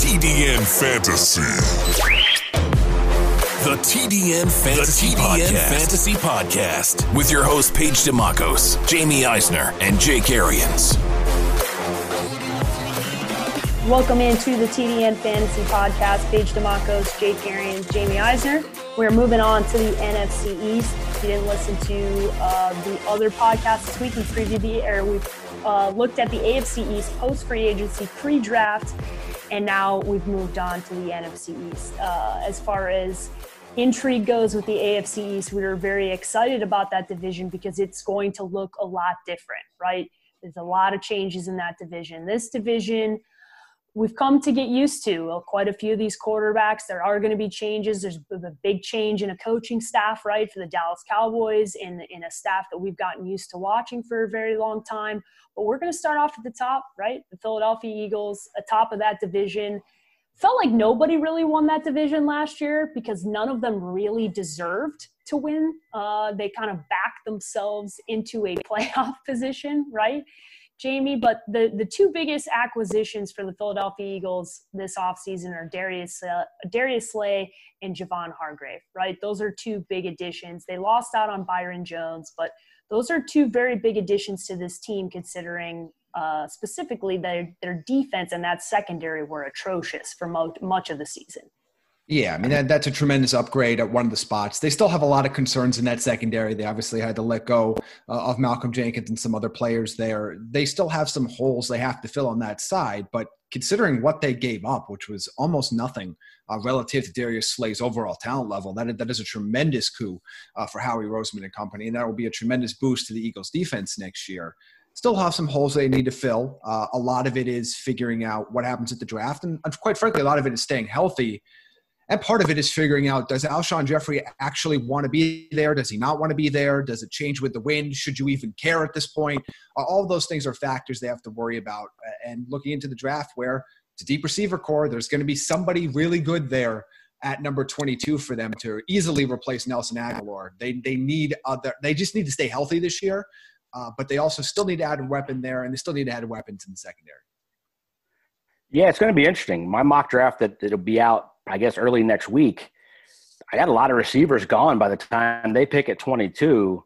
TDN Fantasy. The TDN Fantasy, the TDN Podcast. Fantasy Podcast with your host Paige Dimakos, Jamie Eisner, and Jake Arians. Welcome into the TDN Fantasy Podcast. Paige Dimakos, Jake Arians, Jamie Eisner. We're moving on to the NFC East. If you didn't listen to uh, the other podcast this week, we previewed the or we uh, looked at the AFC East post free agency pre-draft, and now we've moved on to the NFC East. Uh, as far as intrigue goes with the AFC East, we are very excited about that division because it's going to look a lot different, right? There's a lot of changes in that division. This division, we've come to get used to quite a few of these quarterbacks. There are going to be changes. There's a big change in a coaching staff, right, for the Dallas Cowboys in, in a staff that we've gotten used to watching for a very long time. But we're going to start off at the top, right? The Philadelphia Eagles, atop of that division felt like nobody really won that division last year because none of them really deserved to win. Uh, they kind of backed themselves into a playoff position, right, Jamie? But the, the two biggest acquisitions for the Philadelphia Eagles this offseason are Darius, uh, Darius Slay and Javon Hargrave, right? Those are two big additions. They lost out on Byron Jones, but those are two very big additions to this team considering uh, specifically their their defense and that secondary were atrocious for mo- much of the season. Yeah, I mean that, that's a tremendous upgrade at one of the spots. They still have a lot of concerns in that secondary. They obviously had to let go uh, of Malcolm Jenkins and some other players there. They still have some holes they have to fill on that side, but considering what they gave up, which was almost nothing uh, relative to Darius Slay's overall talent level, that that is a tremendous coup uh, for Howie Roseman and company, and that will be a tremendous boost to the Eagles' defense next year still have some holes they need to fill. Uh, a lot of it is figuring out what happens at the draft, and quite frankly, a lot of it is staying healthy. And part of it is figuring out does Alshon Jeffery actually want to be there? Does he not want to be there? Does it change with the wind? Should you even care at this point? All those things are factors they have to worry about. And looking into the draft, where it's a deep receiver core, there's going to be somebody really good there at number 22 for them to easily replace Nelson Agholor. They they need other. They just need to stay healthy this year. Uh, but they also still need to add a weapon there, and they still need to add weapons in the secondary. Yeah, it's going to be interesting. My mock draft that it'll be out, I guess, early next week. I got a lot of receivers gone by the time they pick at 22.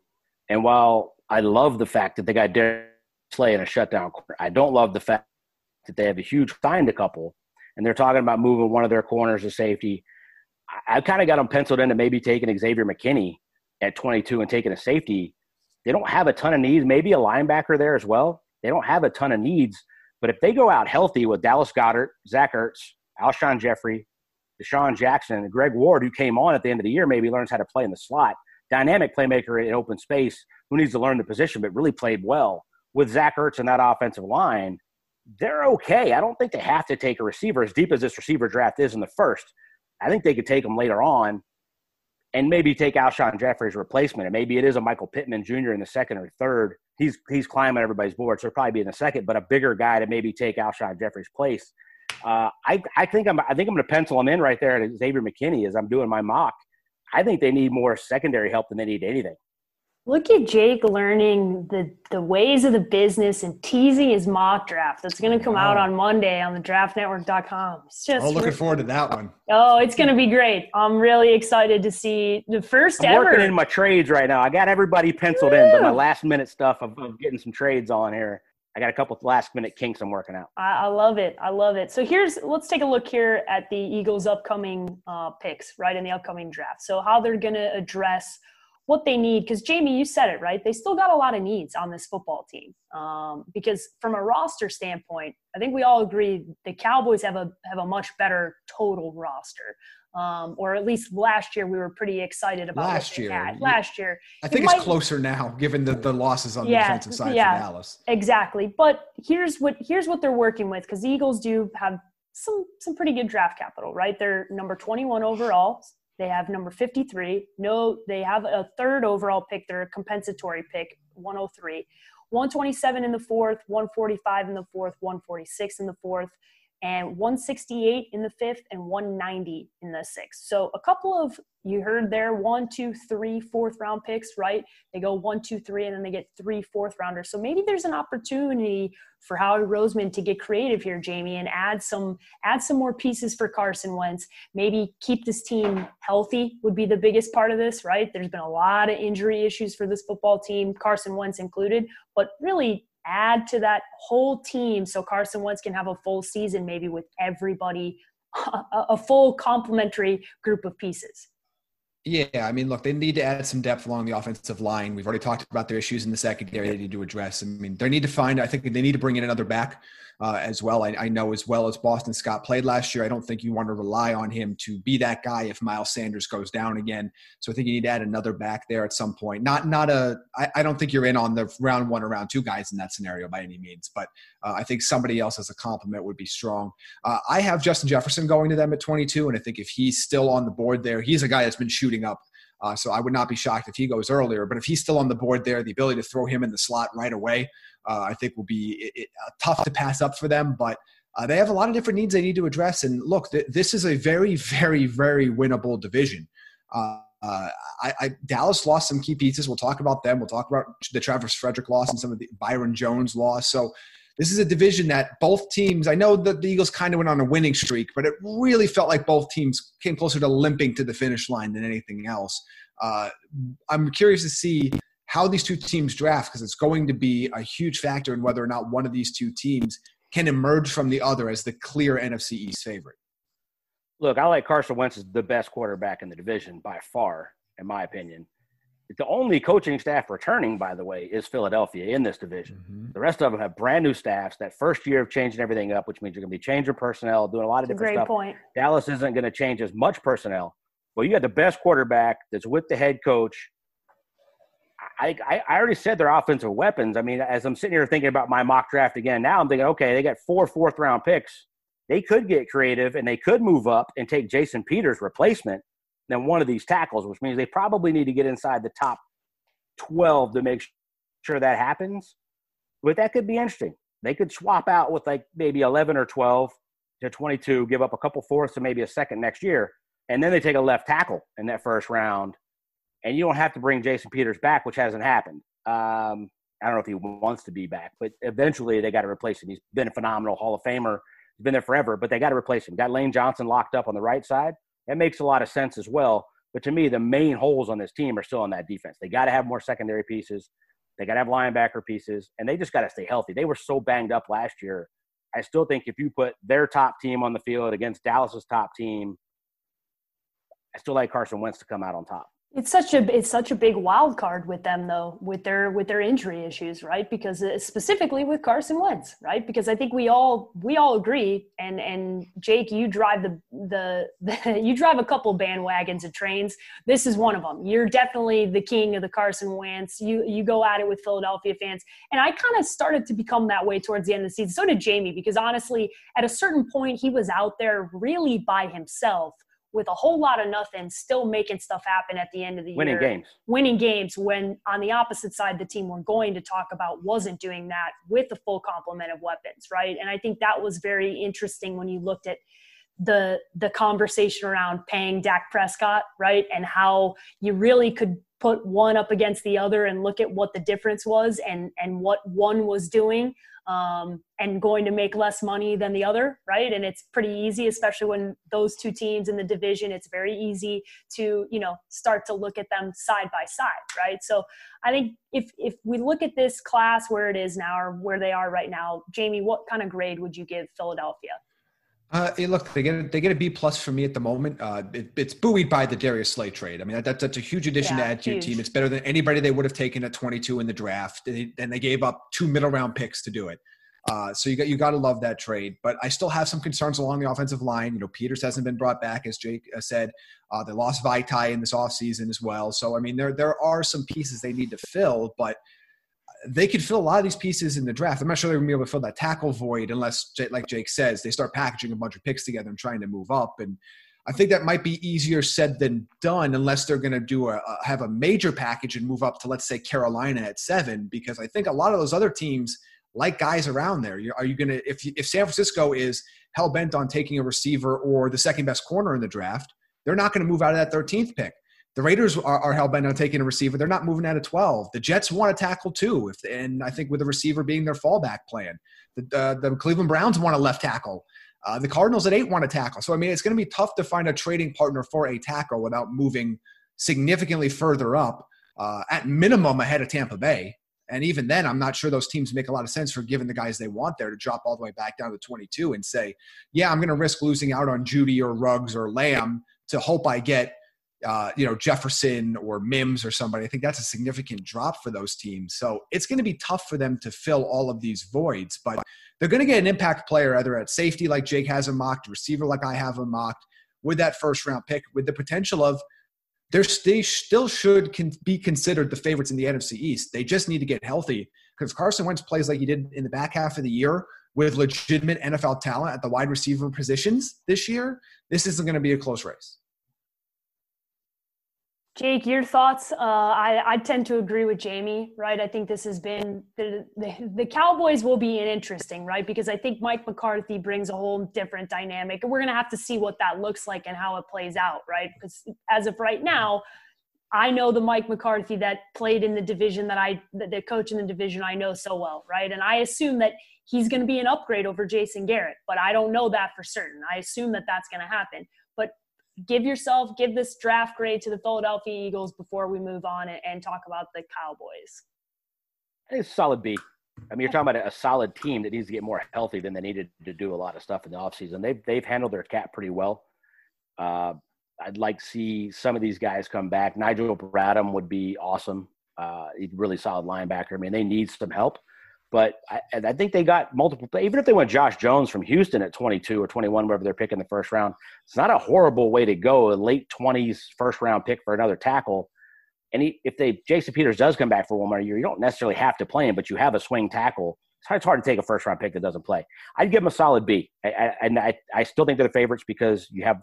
And while I love the fact that they got Darius Slay in a shutdown corner, I don't love the fact that they have a huge signed a couple, and they're talking about moving one of their corners to safety. I, I kind of got them penciled into maybe taking Xavier McKinney at 22 and taking a safety they don't have a ton of needs. Maybe a linebacker there as well. They don't have a ton of needs. But if they go out healthy with Dallas Goedert, Zach Ertz, Alshon Jeffery, DeSean Jackson, and Greg Ward, who came on at the end of the year, maybe learns how to play in the slot. Dynamic playmaker in open space who needs to learn the position, but really played well with Zach Ertz and that offensive line. They're okay. I don't think they have to take a receiver as deep as this receiver draft is in the first. I think they could take them later on and maybe take Alshon Jeffery's replacement. And maybe it is a Michael Pittman Jr. in the second or third. He's he's climbing everybody's board, so probably be in the second, but a bigger guy to maybe take Alshon Jeffery's place. Uh, I, I think I'm I think I'm going to pencil them in right there at Xavier McKinney as I'm doing my mock. I think they need more secondary help than they need anything. Look at Jake learning the, the ways of the business and teasing his mock draft. That's going to come out on Monday on the draftnetwork.com. It's just oh, looking forward to that one. Oh, it's going to be great. I'm really excited to see the 1st I'm ever. working in my trades right now. I got everybody penciled Woo! in, but my last minute stuff of, of, getting some trades on here. I got a couple last minute kinks I'm working out. I, I, love it. I love it. So here's let's take a look here at the Eagles' upcoming uh, picks, right in the upcoming draft. So how they're going to address – what they need because jamie you said it right they still got a lot of needs on this football team um, because from a roster standpoint i think we all agree the cowboys have a have a much better total roster um, or at least last year we were pretty excited about last year had. last year i think it it's might, closer now given the, the losses on yeah, the defensive side yeah, for dallas exactly but here's what here's what they're working with because the eagles do have some some pretty good draft capital right they're number 21 overall they have number 53. No, they have a third overall pick. They're a compensatory pick, 103. 127 in the fourth, 145 in the fourth, 146 in the fourth and 168 in the fifth and 190 in the sixth. So a couple of you heard there one, two, three, fourth round picks, right? They go one, two, three, and then they get three fourth rounders. So maybe there's an opportunity for Howie Roseman to get creative here, Jamie, and add some add some more pieces for Carson Wentz. Maybe keep this team healthy would be the biggest part of this, right? There's been a lot of injury issues for this football team, Carson Wentz included, but really add to that whole team so Carson Wentz can have a full season maybe with everybody, a, full complementary group of pieces. Yeah, I mean, look, they need to add some depth along the offensive line. We've already talked about their issues in the secondary they need to address. I mean, they need to find, I think they need to bring in another back uh, as well. I, I, know as well as Boston Scott played last year, I don't think you want to rely on him to be that guy if Miles Sanders goes down again. So I think you need to add another back there at some point. Not not a. I, I don't think you're in on the round one or round two guys in that scenario by any means, but uh, I think somebody else as a compliment would be strong. Uh, I have Justin Jefferson going to them at 22, and I think if he's still on the board there, he's a guy that's been shooting up. Uh, so I would not be shocked if he goes earlier. But if he's still on the board there, the ability to throw him in the slot right away uh, I think will be it, it, uh, tough to pass up for them. But uh, they have a lot of different needs they need to address. And look, th- this is a very, very, very winnable division. Uh, uh, I, I, Dallas lost some key pieces. We'll talk about them. We'll talk about the Travis Frederick loss and some of the Byron Jones loss. So this is a division that both teams. I know that the Eagles kind of went on a winning streak, but it really felt like both teams came closer to limping to the finish line than anything else. Uh, I'm curious to see how these two teams draft because it's going to be a huge factor in whether or not one of these two teams can emerge from the other as the clear NFC East favorite. Look, I like Carson Wentz as the best quarterback in the division by far, in my opinion. The only coaching staff returning, by the way, is Philadelphia in this division. Mm-hmm. The rest of them have brand new staffs. That first year of changing everything up, which means you're going to be changing personnel, doing a lot of different great stuff. Point. Dallas isn't going to change as much personnel. Well, you got the best quarterback that's with the head coach I, I already said their offensive weapons. I mean, as I'm sitting here thinking about my mock draft again, now I'm thinking, okay, they got four fourth round picks. They could get creative and they could move up and take Jason Peters' replacement than one of these tackles, which means they probably need to get inside the top 12 to make sure that happens. But that could be interesting. They could swap out with like maybe 11 or 12 to 22, give up a couple fourths and maybe a second next year. And then they take a left tackle in that first round and you don't have to bring Jason Peters back, which hasn't happened. Um, I don't know if he wants to be back, but eventually they got to replace him. He's been a phenomenal Hall of Famer. He's been there forever, but they got to replace him. Got Lane Johnson locked up on the right side. That makes a lot of sense as well. But to me, the main holes on this team are still on that defense. They got to have more secondary pieces. They got to have linebacker pieces, and they just got to stay healthy. They were so banged up last year. I still think if you put their top team on the field against Dallas's top team, I still like Carson Wentz to come out on top. It's such a it's such a big wild card with them though with their with their injury issues right? Because uh, specifically with Carson Wentz right? Because I think we all we all agree and and Jake you drive the the, the you drive a couple bandwagons of trains. This is one of them. You're definitely the king of the Carson Wentz. You you go at it with Philadelphia fans. And I kind of started to become that way towards the end of the season. So did Jamie because honestly at a certain point he was out there really by himself with a whole lot of nothing, still making stuff happen at the end of the winning year. Winning games. Winning games when on the opposite side, the team we're going to talk about wasn't doing that with a full complement of weapons, right? And I think that was very interesting when you looked at the the conversation around paying Dak Prescott, right? And how you really could put one up against the other and look at what the difference was and and what one was doing um, and going to make less money than the other, right? And it's pretty easy, especially when those two teams in the division, it's very easy to, you know, start to look at them side by side, right? So I think if if we look at this class where it is now or where they are right now, Jamie, what kind of grade would you give Philadelphia? Uh, look, they get a, they get a B plus for me at the moment. Uh, it, it's buoyed by the Darius Slay trade. I mean, that, that's a huge addition yeah, to add to your team. It's better than anybody they would have taken at 22 in the draft, they, and they gave up two middle round picks to do it. Uh, so you got you got to love that trade. But I still have some concerns along the offensive line. You know, Peters hasn't been brought back, as Jake uh, said. Uh, they lost Vaitai in this offseason as well. So I mean, there there are some pieces they need to fill, but they could fill a lot of these pieces in the draft. I'm not sure they're going to be able to fill that tackle void unless, like Jake says, they start packaging a bunch of picks together and trying to move up. And I think that might be easier said than done unless they're going to do a, have a major package and move up to let's say Carolina at seven because I think a lot of those other teams like guys around there. Are you going to if if San Francisco is hell bent on taking a receiver or the second best corner in the draft, they're not going to move out of that 13th pick. The Raiders are, are hell bent on taking a receiver. They're not moving out of 12. The Jets want to tackle too, if, and I think with the receiver being their fallback plan. The, uh, the Cleveland Browns want a left tackle. Uh, the Cardinals at eight want to tackle. So, I mean, it's going to be tough to find a trading partner for a tackle without moving significantly further up, uh, at minimum ahead of Tampa Bay. And even then, I'm not sure those teams make a lot of sense for giving the guys they want there to drop all the way back down to 22 and say, yeah, I'm going to risk losing out on Jeudy or Ruggs or Lamb to hope I get uh, you know Jefferson or Mims or somebody. I think that's a significant drop for those teams. So it's going to be tough for them to fill all of these voids, but they're going to get an impact player either at safety like Jake has a mocked, receiver like I have a mocked, with that first round pick, with the potential of they still should be considered the favorites in the NFC East. They just need to get healthy because Carson Wentz plays like he did in the back half of the year with legitimate NFL talent at the wide receiver positions this year. This isn't going to be a close race. Jake, your thoughts? Uh, I, I tend to agree with Jamie, right? I think this has been the, the, the Cowboys will be interesting, right? Because I think Mike McCarthy brings a whole different dynamic, and we're going to have to see what that looks like and how it plays out, right? Because as of right now, I know the Mike McCarthy that played in the division that I, the, the coach in the division I know so well, right? And I assume that he's going to be an upgrade over Jason Garrett, but I don't know that for certain. I assume that that's going to happen. But give yourself give this draft grade to the Philadelphia Eagles before we move on and, and talk about the Cowboys. It's solid B. I mean, you're talking about a solid team that needs to get more healthy than they needed to do a lot of stuff in the offseason. They've they've handled their cap pretty well. Uh, I'd like to see some of these guys come back. Nigel Bradham would be awesome. Uh, he's really solid linebacker. I mean, they need some help. But I, I, think they got multiple. Even if they went Josh Jones from Houston at 22 or 21, wherever they're picking the first round, it's not a horrible way to go. A late 20s first round pick for another tackle. And he, if they Jason Peters does come back for one more year, you don't necessarily have to play him, but you have a swing tackle. It's hard, it's hard to take a first round pick that doesn't play. I'd give him a solid B. and I, I still think they're the favorites because you have.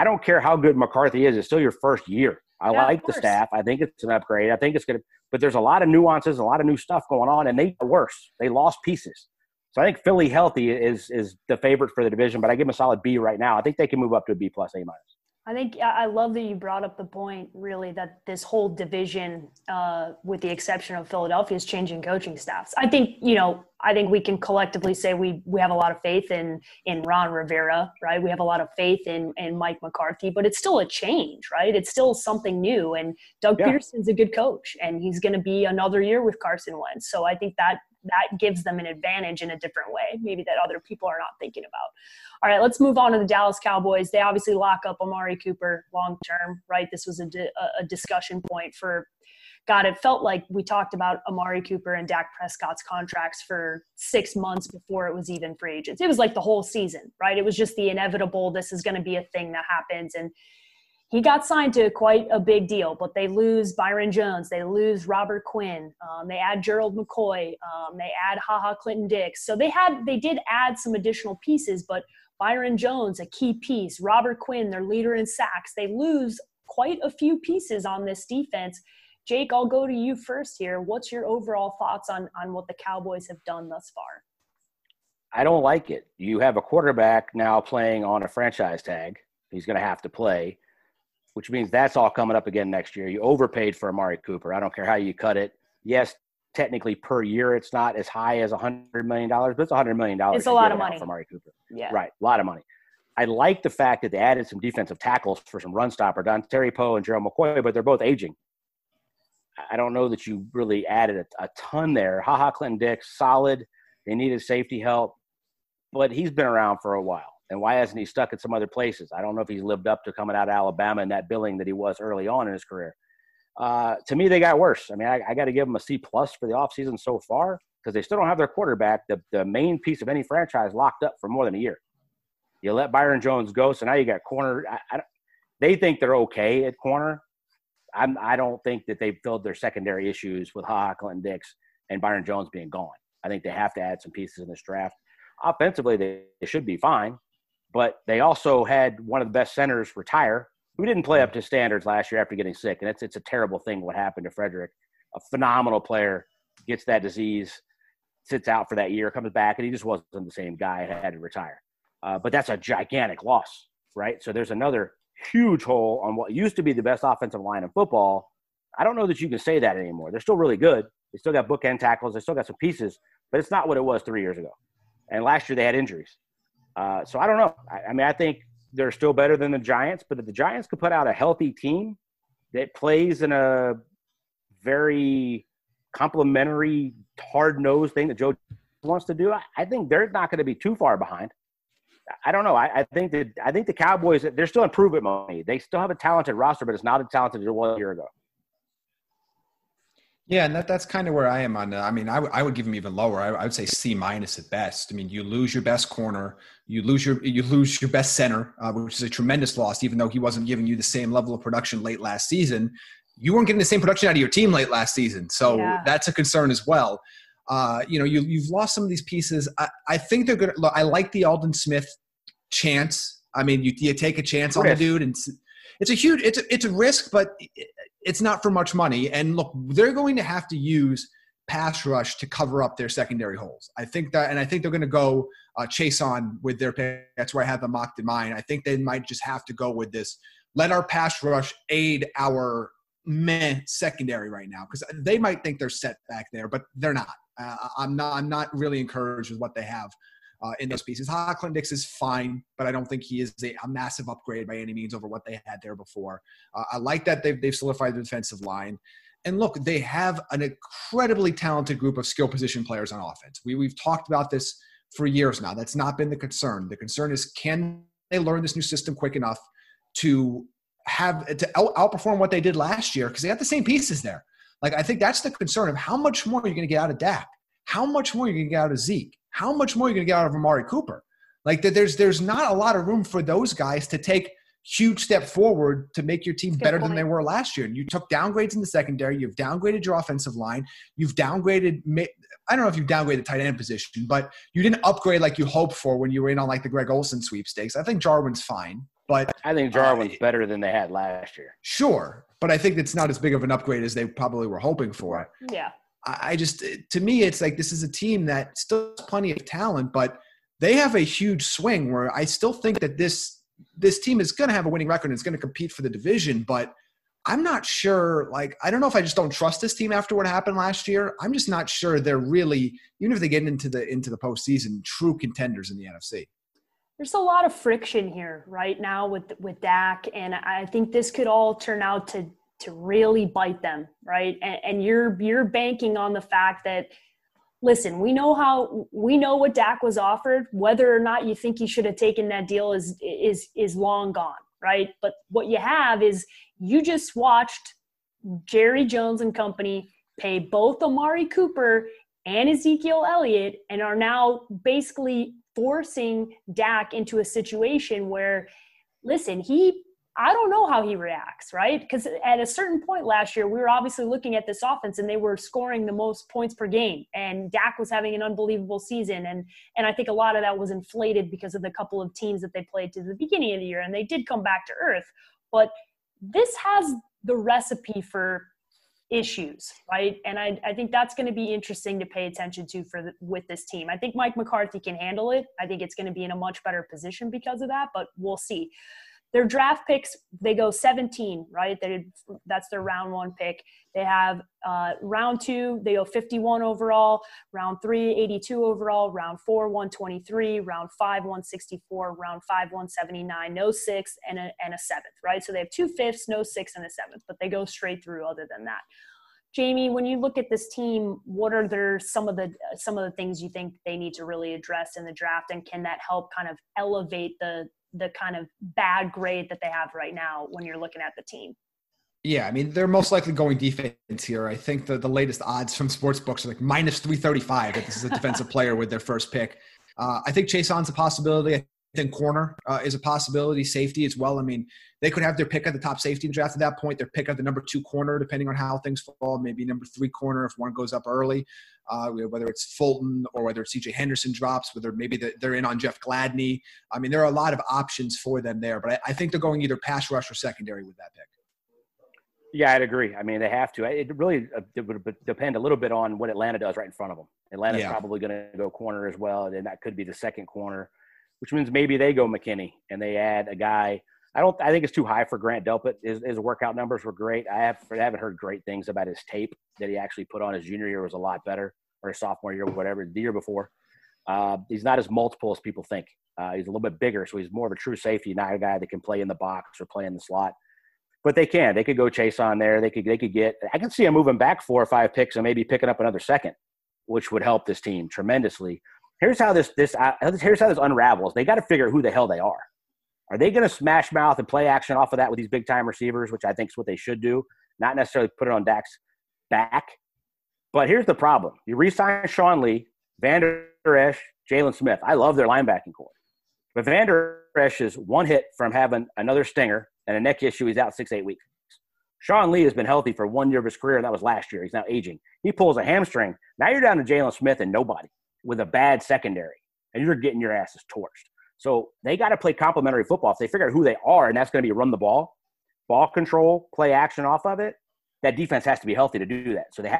I don't care how good McCarthy is; it's still your first year. I yeah, like the staff. I think it's an upgrade. I think it's going to, but there's a lot of nuances, a lot of new stuff going on, and they are worse. They lost pieces. So I think Philly healthy is is the favorite for the division, but I give them a solid B right now. I think they can move up to a B plus A minus. I think I love that you brought up the point, really, that this whole division, uh, with the exception of Philadelphia, is changing coaching staffs. I think you know, I think we can collectively say we we have a lot of faith in in Ron Rivera, right? We have a lot of faith in in Mike McCarthy, but it's still a change, right? It's still something new, and Doug yeah. Pederson's a good coach, and he's going to be another year with Carson Wentz. So I think that that gives them an advantage in a different way, maybe that other people are not thinking about. All right, let's move on to the Dallas Cowboys. They obviously lock up Amari Cooper long term, right? This was a, di- a discussion point for God, it felt like we talked about Amari Cooper and Dak Prescott's contracts for six months before it was even free agents. It was like the whole season, right? It was just the inevitable. This is going to be a thing that happens, and he got signed to quite a big deal, but they lose Byron Jones, they lose Robert Quinn, um, they add Gerald McCoy, um, they add Ha Ha Clinton Dix. So they had they did add some additional pieces, but Byron Jones, a key piece, Robert Quinn, their leader in sacks. They lose quite a few pieces on this defense. Jake, I'll go to you first here. What's your overall thoughts on, on what the Cowboys have done thus far? I don't like it. You have a quarterback now playing on a franchise tag. He's going to have to play, which means that's all coming up again next year. You overpaid for Amari Cooper. I don't care how you cut it. Yes, technically per year it's not as high as a hundred million dollars, but it's a hundred million dollars. It's a lot of money for Amari Cooper. Yeah, right, a lot of money. I like the fact that they added some defensive tackles for some run stopper, Dontari Poe and Gerald McCoy, but they're both aging. I don't know that you really added a, a ton there. Ha Ha Clinton Dix, solid. They needed safety help, but he's been around for a while. And why hasn't he stuck at some other places? I don't know if he's lived up to coming out of Alabama and that billing that he was early on in his career. Uh, to me, they got worse. I mean, I, I got to give them a C plus for the offseason so far because they still don't have their quarterback, the, the main piece of any franchise, locked up for more than a year. You let Byron Jones go, so now you got corner. I, I, they think they're okay at corner. I'm, I don't think that they've filled their secondary issues with Ha Clinton Dix and Byron Jones being gone. I think they have to add some pieces in this draft. Offensively, they, they should be fine, but they also had one of the best centers retire who didn't play up to standards last year after getting sick. And it's, it's a terrible thing what happened to Frederick. A phenomenal player gets that disease, sits out for that year, comes back, and he just wasn't the same guy, and had to retire. Uh, but that's a gigantic loss, right? So there's another huge hole on what used to be the best offensive line in football. I don't know that you can say that anymore. They're still really good. They still got bookend tackles. They still got some pieces, but it's not what it was three years ago. And last year they had injuries. Uh, so I don't know. I, I, mean, I think they're still better than the Giants, but if the Giants could put out a healthy team that plays in a very complementary, hard nosed thing that Joe wants to do, I, I think they're not going to be too far behind. I don't know. I, I, think that I think the Cowboys they're still improvement money. They still have a talented roster, but it's not as talented as it was a year ago. Yeah, and that, that's kind of where I am on. Uh, I mean, I, w- I would give them even lower. I, I would say C minus at best. I mean, you lose your best corner, you lose your you lose your best center, uh, which is a tremendous loss. Even though he wasn't giving you the same level of production late last season, you weren't getting the same production out of your team late last season. So yeah. that's a concern as well. Uh, you know, you you've lost some of these pieces. I, I think they're good. I like the Aldon Smith chance. I mean, you, you take a chance on the dude, and it's a huge it's a, it's a risk, but it's not for much money. And look, they're going to have to use pass rush to cover up their secondary holes. I think that, and I think they're going to go uh, on with their pick. That's where I have them mocked in mind. I think they might just have to go with this. Let our pass rush aid our meh secondary right now because they might think they're set back there, but they're not. Uh, I'm not. I'm not really encouraged with what they have uh, in those pieces. Hocklin Dix is fine, but I don't think he is a, a, massive upgrade by any means over what they had there before. Uh, I like that they've, they've solidified the defensive line. And look, they have an incredibly talented group of skill position players on offense. We, we've talked about this for years now. That's not been the concern. The concern is can they learn this new system quick enough to have to out, outperform what they did last year because they got the same pieces there. Like I think that's the concern of how much more are you're going to get out of Dak, how much more are you're going to get out of Zeke, how much more are you going to get out of Amari Cooper? Like that, there's there's not a lot of room for those guys to take huge step forward to make your team better point. than they were last year. And you took downgrades in the secondary. You've downgraded your offensive line. You've downgraded. I don't know if you've downgraded tight end position, but you didn't upgrade like you hoped for when you were in on like the Greg Olsen sweepstakes. I think Jarwin's fine, but I think Jarwin's uh, better than they had last year. Sure, but I think it's not as big of an upgrade as they probably were hoping for. Yeah. I just, to me, it's like this is a team that still has plenty of talent, but they have a huge swing where I still think that this this team is going to have a winning record and it's going to compete for the division, but I'm not sure. Like, I don't know if I just don't trust this team after what happened last year. I'm just not sure they're really, even if they get into the into the postseason, true contenders in the NFC. There's a lot of friction here right now with with Dak, and I think this could all turn out to to really bite them, right? And, and you're you're banking on the fact that listen, we know how we know what Dak was offered. Whether or not you think he should have taken that deal is is is long gone, right? But what you have is you just watched Jerry Jones and company pay both Amari Cooper and Ezekiel Elliott and are now basically forcing Dak into a situation where listen, he I don't know how he reacts, right? Because at a certain point last year, we were obviously looking at this offense and they were scoring the most points per game. And Dak was having an unbelievable season. And and I think a lot of that was inflated because of the couple of teams that they played to the beginning of the year. And they did come back to earth. But this has the recipe for issues, right? And I, I think that's going to be interesting to pay attention to for the, with this team. I think Mike McCarthy can handle it. I think it's going to be in a much better position because of that, but we'll see their draft picks they go 17 right? They, that's their round one pick. They have uh, round two they go 51 overall round three 82 overall round four 123 round five 164 round five 179 no sixth and a, and a seventh right? So they have two fifths no sixth and a seventh but they go straight through other than that. Jamie, when you look at this team, what are there some of the some of the things you think they need to really address in the draft, and can that help kind of elevate the the kind of bad grade that they have right now when you're looking at the team. Yeah, I mean, they're most likely going defense here. I think the, the latest odds from sports books are like minus 335 that this is a defensive player with their first pick. Uh, I think Chaisson's a possibility. I think corner uh, is a possibility. Safety as well. I mean, they could have their pick at the top safety draft at that point. Their pick at the number two corner, depending on how things fall. Maybe number three corner if one goes up early uh, whether it's Fulton or whether it's CJ Henderson drops, whether maybe they're in on Jeff Gladney. I mean, there are a lot of options for them there, but I, think they're going either pass rush or secondary with that pick. Yeah, I'd agree. I mean, they have to. It really uh, it would depend a little bit on what Atlanta does right in front of them. Atlanta's yeah. probably going to go corner as well, and that could be the second corner, which means maybe they go McKinney and they add a guy. I don't. I think it's too high for Grant Delpit. His, his workout numbers were great. I have I haven't heard great things about his tape that he actually put on his junior year was a lot better or sophomore year, whatever, the year before. Uh, he's not as multiple as people think. Uh, he's a little bit bigger, so he's more of a true safety, not a guy that can play in the box or play in the slot. But they can. They could go Chaisson there. They could. They could get. I can see him moving back four or five picks and maybe picking up another second, which would help this team tremendously. Here's how this this uh, here's how this unravels. They got to figure out who the hell they are. Are they going to smash mouth and play action off of that with these big time receivers, which I think is what they should do, not necessarily put it on Dak's back but here's the problem: you re-sign Sean Lee, Vander Esch, Jaylon Smith. I love their linebacking core, but Vander Esch is one hit from having another stinger and a neck issue. He's out six eight weeks. Sean Lee has been healthy for one year of his career, and that was last year. He's now aging. He pulls a hamstring. Now you're down to Jaylon Smith and nobody with a bad secondary, and you're getting your asses torched. So they got to play complementary football. If they figure out who they are, and that's going to be run the ball, ball control, play action off of it, that defense has to be healthy to do that. So they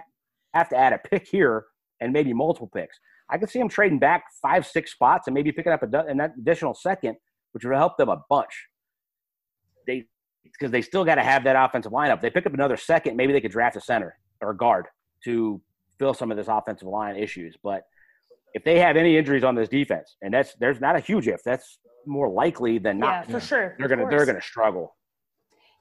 have to add a pick here and maybe multiple picks. I could see them trading back five, six spots and maybe picking up an additional second, which would help them a bunch. They because they still got to have that offensive lineup. They pick up another second, maybe they could draft a center or a guard to fill some of this offensive line issues. But if they have any injuries on this defense, and that's there's not a huge if, that's more likely than not. Yeah, for sure. They're gonna they're gonna struggle.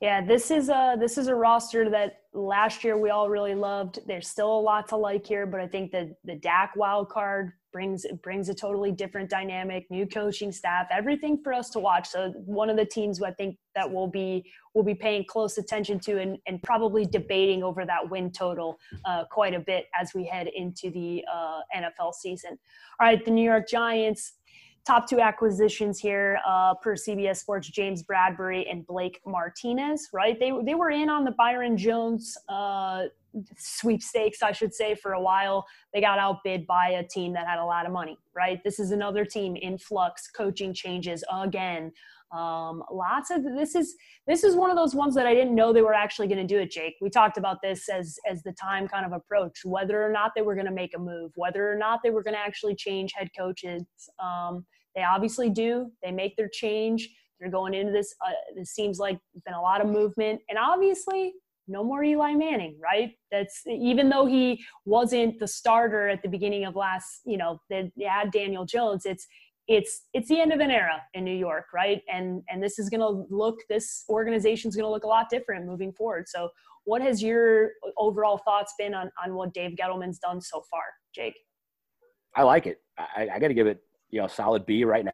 Yeah, this is a this is a roster that last year we all really loved. There's still a lot to like here, but I think that the Dak wild card brings brings a totally different dynamic, new coaching staff, everything for us to watch. So one of the teams I think that we'll be will be paying close attention to and, and probably debating over that win total uh, quite a bit as we head into the uh, NFL season. All right, the New York Giants top two acquisitions here uh, per CBS Sports: James Bradberry and Blake Martinez. Right? They they were in on the Byron Jones uh, sweepstakes, I should say, for a while. They got outbid by a team that had a lot of money. Right? This is another team in flux, coaching changes again. Um, lots of this is this is one of those ones that I didn't know they were actually going to do it. Jake, we talked about this as as the time kind of approached, whether or not they were going to make a move, whether or not they were going to actually change head coaches. Um, they obviously do. They make their change. They're going into this. Uh, this seems like been a lot of movement, and obviously no more Eli Manning, right? That's even though he wasn't the starter at the beginning of last, you know, they had Daniel Jones. It's it's it's the end of an era in New York, right? And and this is going to look this organization is going to look a lot different moving forward. So, what has your overall thoughts been on on what Dave Gettleman's done so far, Jake? I like it. I, I got to give it you know solid B right now.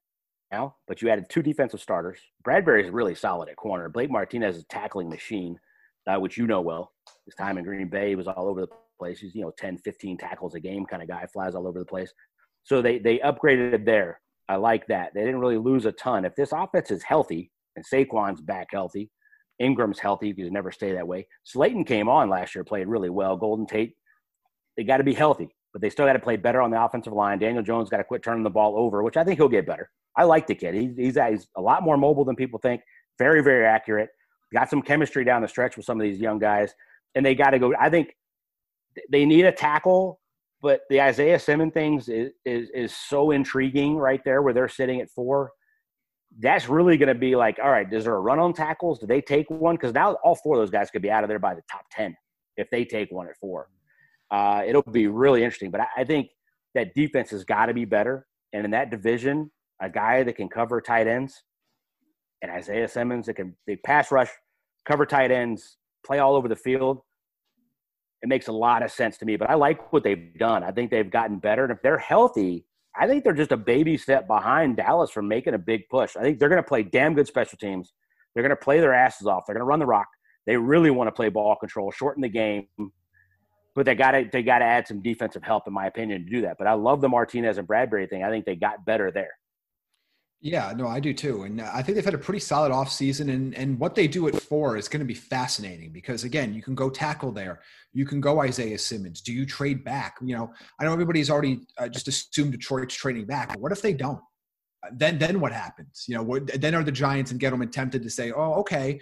Now, But you added two defensive starters. Bradberry is really solid at corner. Blake Martinez is a tackling machine, uh, which you know well. His time in Green Bay was all over the place. He's you know 10, 15 tackles a game kind of guy, flies all over the place. So they they upgraded there I like that. They didn't really lose a ton. If this offense is healthy, and Saquon's back healthy. Engram's healthy because never stay that way. Slayton came on last year, played really well. Golden Tate, they got to be healthy, but they still got to play better on the offensive line. Daniel Jones got to quit turning the ball over, which I think he'll get better. I like the kid. He's, he's, he's a lot more mobile than people think. Very, very accurate. Got some chemistry down the stretch with some of these young guys, and they got to go. I think they need a tackle, but the Isaiah Simmons things is, is, is so intriguing right there where they're sitting at four that's really going to be like, all right, is there a run on tackles? Do they take one? Because now all four of those guys could be out of there by the top 10 if they take one at four. Uh, it'll be really interesting. But I, I think that defense has got to be better. And in that division, a guy that can cover tight ends and Isaiah Simmons that can they pass rush, cover tight ends, play all over the field. It makes a lot of sense to me. But I like what they've done. I think they've gotten better. And if they're healthy, I think they're just a baby step behind Dallas from making a big push. I think they're going to play damn good special teams. They're going to play their asses off. They're going to run the rock. They really want to play ball control, shorten the game, but they got to they got to add some defensive help, in my opinion, to do that. But I love the Martinez and Bradberry thing. I think they got better there. Yeah, no, I do too. And I think they've had a pretty solid offseason. And, and what they do at four is going to be fascinating because, again, you can go tackle there. You can go Isaiah Simmons. Do you trade back? You know, I know everybody's already uh, just assumed Detroit's trading back. What if they don't? Uh, then, then what happens? You know, what, then are the Giants and Gettleman tempted to say, oh, okay,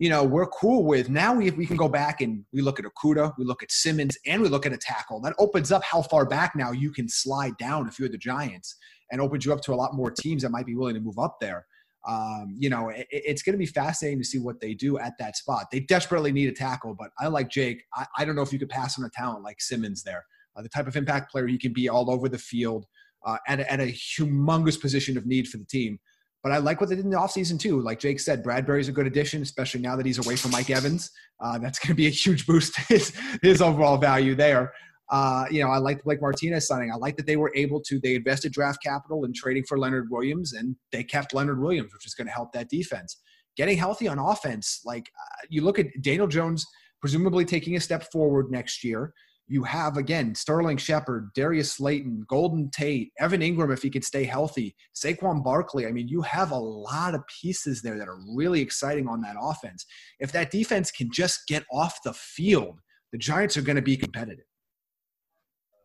you know, we're cool with now we, we can go back and we look at Okudah, we look at Simmons, and we look at a tackle. That opens up how far back now you can slide down if you're the Giants and opens you up to a lot more teams that might be willing to move up there. Um, you know, it, it's going to be fascinating to see what they do at that spot. They desperately need a tackle, but I like Jake. I, I don't know if you could pass on a talent like Simmons there. Uh, the type of impact player he can be all over the field uh, at, at a humongous position of need for the team. But I like what they did in the offseason too. Like Jake said, Bradberry's a good addition, especially now that he's away from Mike Evans. Uh, that's going to be a huge boost to his, his overall value there. Uh, you know, I like the Blake Martinez signing. I like that they were able to, they invested draft capital in trading for Leonard Williams and they kept Leonard Williams, which is going to help that defense. Getting healthy on offense, like uh, you look at Daniel Jones presumably taking a step forward next year. You have again Sterling Shepard, Darius Slayton, Golden Tate, Evan Engram, if he could stay healthy, Saquon Barkley. I mean, you have a lot of pieces there that are really exciting on that offense. If that defense can just get off the field, the Giants are going to be competitive.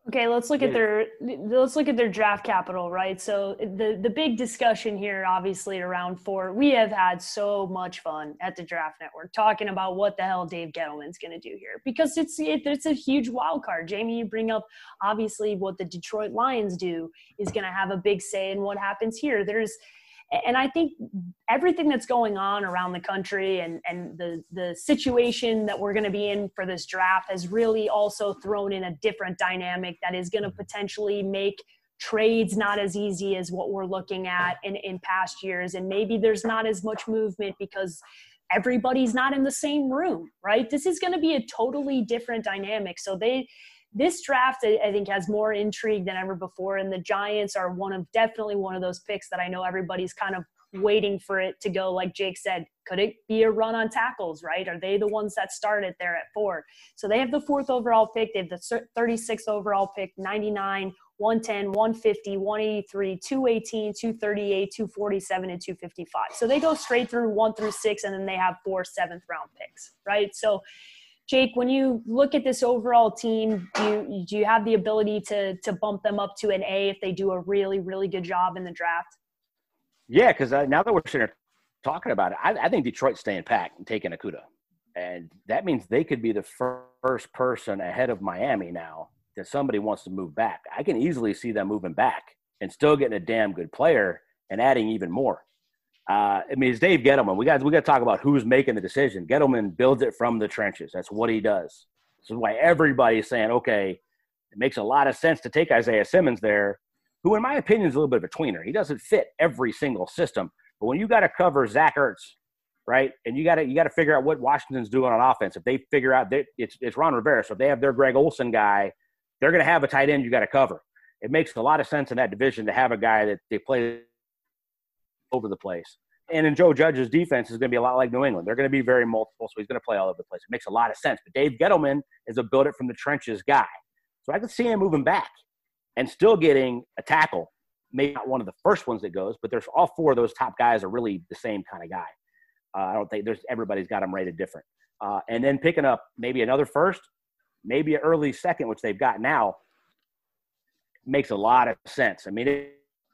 Okay, let's look at their let's look at their draft capital, right? So the the big discussion here, obviously, around four, we have had so much fun at the Draft Network talking about what the hell Dave Gettleman's going to do here because it's it, it's a huge wild card. Jamie, you bring up obviously what the Detroit Lions do is going to have a big say in what happens here. There's and I think everything that's going on around the country and, and the, the situation that we're going to be in for this draft has really also thrown in a different dynamic that is going to mm-hmm. potentially make trades not as easy as what we're looking at in, in past years. And maybe there's not as much movement because everybody's not in the same room, right? This is going to be a totally different dynamic. So they, this draft I, think has more intrigue than ever before and the giants are one of definitely one of those picks that i know everybody's kind of waiting for it to go. Like jake said could it be a run on tackles right? Are they the ones that started there at four? So they have the fourth overall pick. They have the 36th overall pick 99 110 150 183 218 238 247 and 255 so they go straight through one through six and then they have four seventh round picks right? So Jake, when you look at this overall team, do you, do you have the ability to to bump them up to an A if they do a really really good job in the draft? Yeah, because uh, now that we're sitting talking about it, I, I think Detroit's staying packed and taking Okudah, and that means they could be the first person ahead of Miami now that somebody wants to move back. I can easily see them moving back and still getting a damn good player and adding even more. Uh, I mean, it's Dave Gettleman. We got we got to talk about who's making the decision. Gettleman builds it from the trenches. That's what he does. This is why everybody's saying, okay, it makes a lot of sense to take Isaiah Simmons there, who, in my opinion, is a little bit of a tweener. He doesn't fit every single system, but when you got to cover Zach Ertz, right, and you got to you got to figure out what Washington's doing on offense. If they figure out that it's it's Ron Rivera, so if they have their Greg Olsen guy, they're going to have a tight end you got to cover. It makes a lot of sense in that division to have a guy that they play over the place. And in Joe Judge's defense is going to be a lot like New England. They're going to be very multiple, so he's going to play all over the place. It makes a lot of sense. But Dave Gettleman is a build it from the trenches guy. So I could see him moving back and still getting a tackle. Maybe not one of the first ones that goes, but there's all four of those top guys are really the same kind of guy. Uh, I don't think there's everybody's got them rated different. Uh, and then picking up maybe another first, maybe an early second, which they've got now, makes a lot of sense. I mean,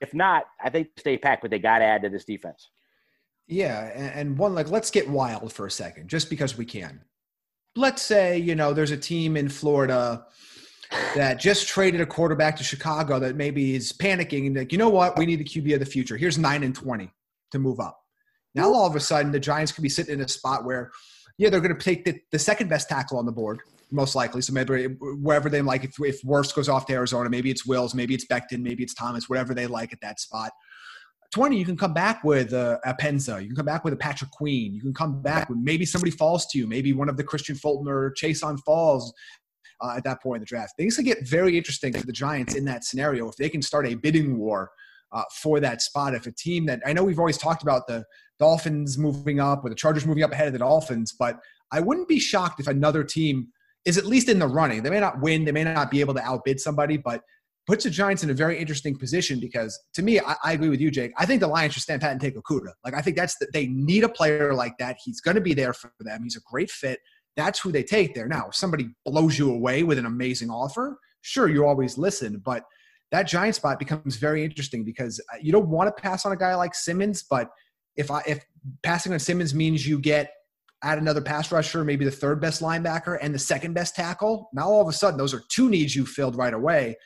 if not, I think stay packed, but they got to add to this defense. Yeah, and one like let's get wild for a second, just because we can. Let's say you know there's a team in Florida that just traded a quarterback to Chicago that maybe is panicking and like, you know what, we need a QB of the future. Here's nine and twenty to move up. Now all of a sudden the Giants could be sitting in a spot where, yeah, they're going to take the, the second best tackle on the board most likely. So maybe wherever they like, if, if Wirfs goes off to Arizona, maybe it's Wills, maybe it's Becton, maybe it's Thomas, whatever they like at that spot. 20, you can come back with a, a Penza. You can come back with a Patrick Queen. You can come back with maybe somebody falls to you. Maybe one of the Kristian Fulton or Chaisson falls uh, at that point in the draft. Things could get very interesting for the Giants in that scenario if they can start a bidding war uh, for that spot. If a team that I know we've always talked about the Dolphins moving up or the Chargers moving up ahead of the Dolphins, but I wouldn't be shocked if another team is at least in the running. They may not win, they may not be able to outbid somebody, but puts the Giants in a very interesting position because to me, I, I, agree with you, Jake. I think the Lions should stand pat and take Okudah. Like I think that's that they need a player like that. He's going to be there for them. He's a great fit. That's who they take there. Now, if somebody blows you away with an amazing offer, sure, you always listen, but that giant spot becomes very interesting because uh, you don't want to pass on a guy like Simmons, but if I if passing on Simmons means you get add another pass rusher, maybe the third best linebacker and the second best tackle, now all of a sudden those are two needs you filled right away.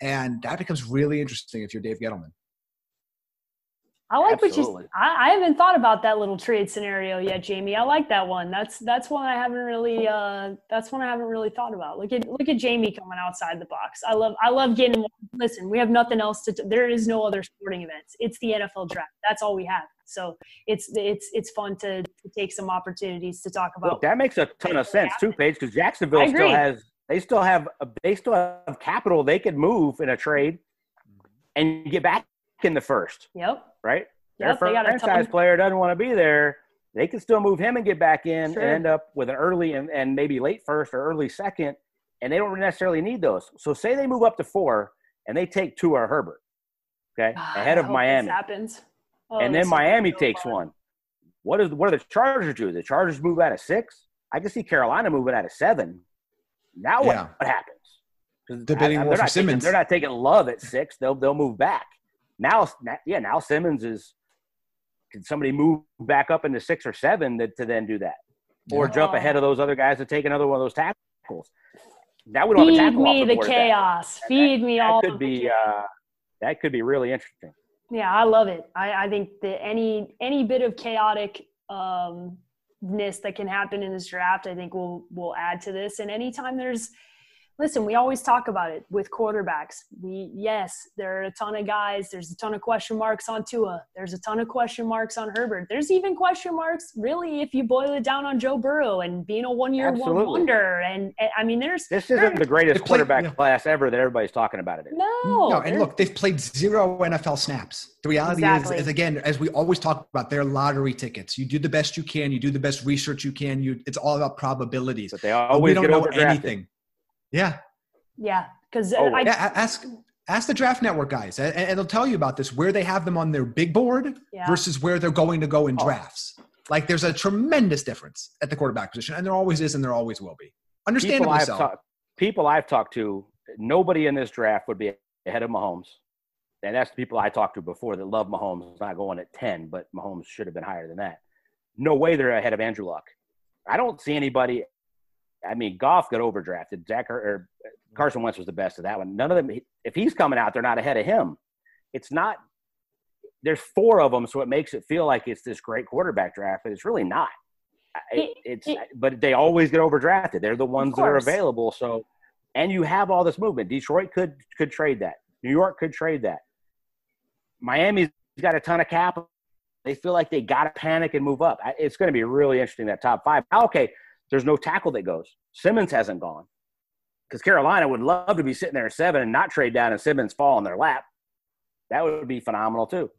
And that becomes really interesting if you're Dave Gettleman. I like Absolutely. what you. I, I haven't thought about that little trade scenario yet, Jamie. I like that one. That's that's one I haven't really. Uh, that's one I haven't really thought about. Look at look at Jamie coming outside the box. I love I love getting. Listen, we have nothing else to. There is no other sporting events. It's the NFL draft. That's all we have. So it's it's it's fun to, to take some opportunities to talk about. Look, that makes a ton of sense too, Paige, because Jacksonville still has they still have they still have capital they could move in a trade mm-hmm. and get back in the first. Yep. Right. Yep, Their franchise player doesn't want to be there. They can still move him and get back in sure. and end up with an early and, and maybe late first or early second, and they don't necessarily need those. So say they move up to four and they take Tua or Herbert, okay, ah, ahead of Miami. happens. Oh, and then Miami so takes fun. one. What is what do the Chargers do? The Chargers move out of six. I can see Carolina moving out of seven. Now what, yeah. what happens? Debating war for Simmons. Taking, they're not taking Love at six. They'll they'll move back. Now, yeah, now Simmons is. Can somebody move back up into six or seven to, to then do that, or yeah. jump ahead of those other guys to take another one of those tackles? Now we don't Feed have a tackle Feed me the, the chaos. Feed that, me that all. Could be uh, that could be really interesting. Yeah, I love it. I, I think that any any bit of chaotic um, ness that can happen in this draft, I think will will add to this. And anytime there's listen, we always talk about it with quarterbacks. We yes, there are a ton of guys. There's a ton of question marks on Tua. There's a ton of question marks on Herbert. There's even question marks, really, if you boil it down on Joe Burrow and being a one-year one wonder. And, and, I mean, there's this isn't the greatest quarterback played, class ever that everybody's talking about it. No, no. And look, they've played zero NFL snaps. The reality exactly. is, is, again, as we always talk about, they're lottery tickets. You do the best you can. You do the best research you can. You, it's all about probabilities. But they always but we don't know anything. Yeah. Yeah. Because oh, I yeah, ask ask the draft network guys and, and, they'll tell you about this where they have them on their big board yeah. versus where they're going to go in oh. drafts. Like there's a tremendous difference at the quarterback position, and there always is, and there always will be. Understandably people so. Talk, people I've talked to, nobody in this draft would be ahead of Mahomes, and that's the people I talked to before that love Mahomes. Not going at ten, but Mahomes should have been higher than that. No way they're ahead of Andrew Luck. I don't see anybody I mean, Goff got overdrafted. Zach or Carson Wentz was the best of that one. None of them. If he's coming out, they're not ahead of him. It's not. There's four of them, so it makes it feel like it's this great quarterback draft, but it's really not. It, it's but they always get overdrafted. They're the ones that are available. So, and you have all this movement. Detroit could could trade that. New York could trade that. Miami's got a ton of capital. They feel like they got to panic and move up. It's going to be really interesting that top five. Okay, there's no tackle that goes. Simmons hasn't gone because Carolina would love to be sitting there at seven and not trade down and Simmons fall in their lap. That would be phenomenal too.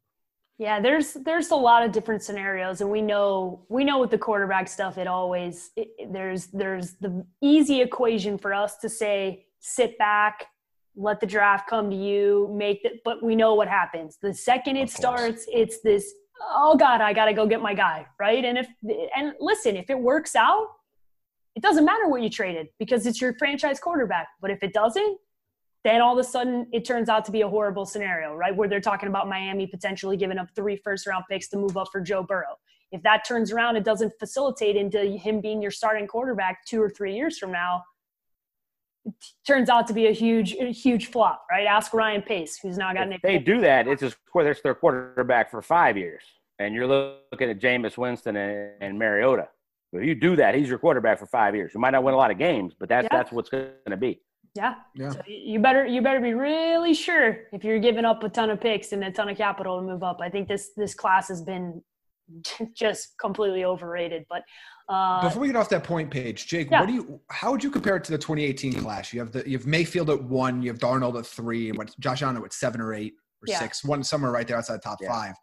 Yeah, there's there's a lot of different scenarios, and we know we know with the quarterback stuff, it always it, there's there's the easy equation for us to say sit back, let the draft come to you, make it. But we know what happens the second it starts. It's this oh God, I got to go get my guy, right? And if and listen, if it works out, it doesn't matter what you traded because it's your franchise quarterback. But if it doesn't, then all of a sudden it turns out to be a horrible scenario, right? Where they're talking about Miami potentially giving up three first round picks to move up for Joe Burrow. If that turns around, it doesn't facilitate into him being your starting quarterback two or three years from now. It turns out to be a huge, a huge flop, right? Ask Ryan Pace, who's now got If they do that, it's just it's their quarterback for five years, and you're looking at Jameis Winston and, and Mariota. If you do that, he's your quarterback for five years. You might not win a lot of games, but that's yeah. that's what's going to be. Yeah. yeah. So you better you better be really sure if you're giving up a ton of picks and a ton of capital to move up. I think this this class has been just completely overrated. But uh, before we get off that point Paige, Jake, yeah. what do you? How would you compare it to the 2018 class? You have the you have Mayfield at one, you have Darnold at three, and what Josh Allen at seven or eight or yeah. six, one somewhere right there outside the top yeah. five.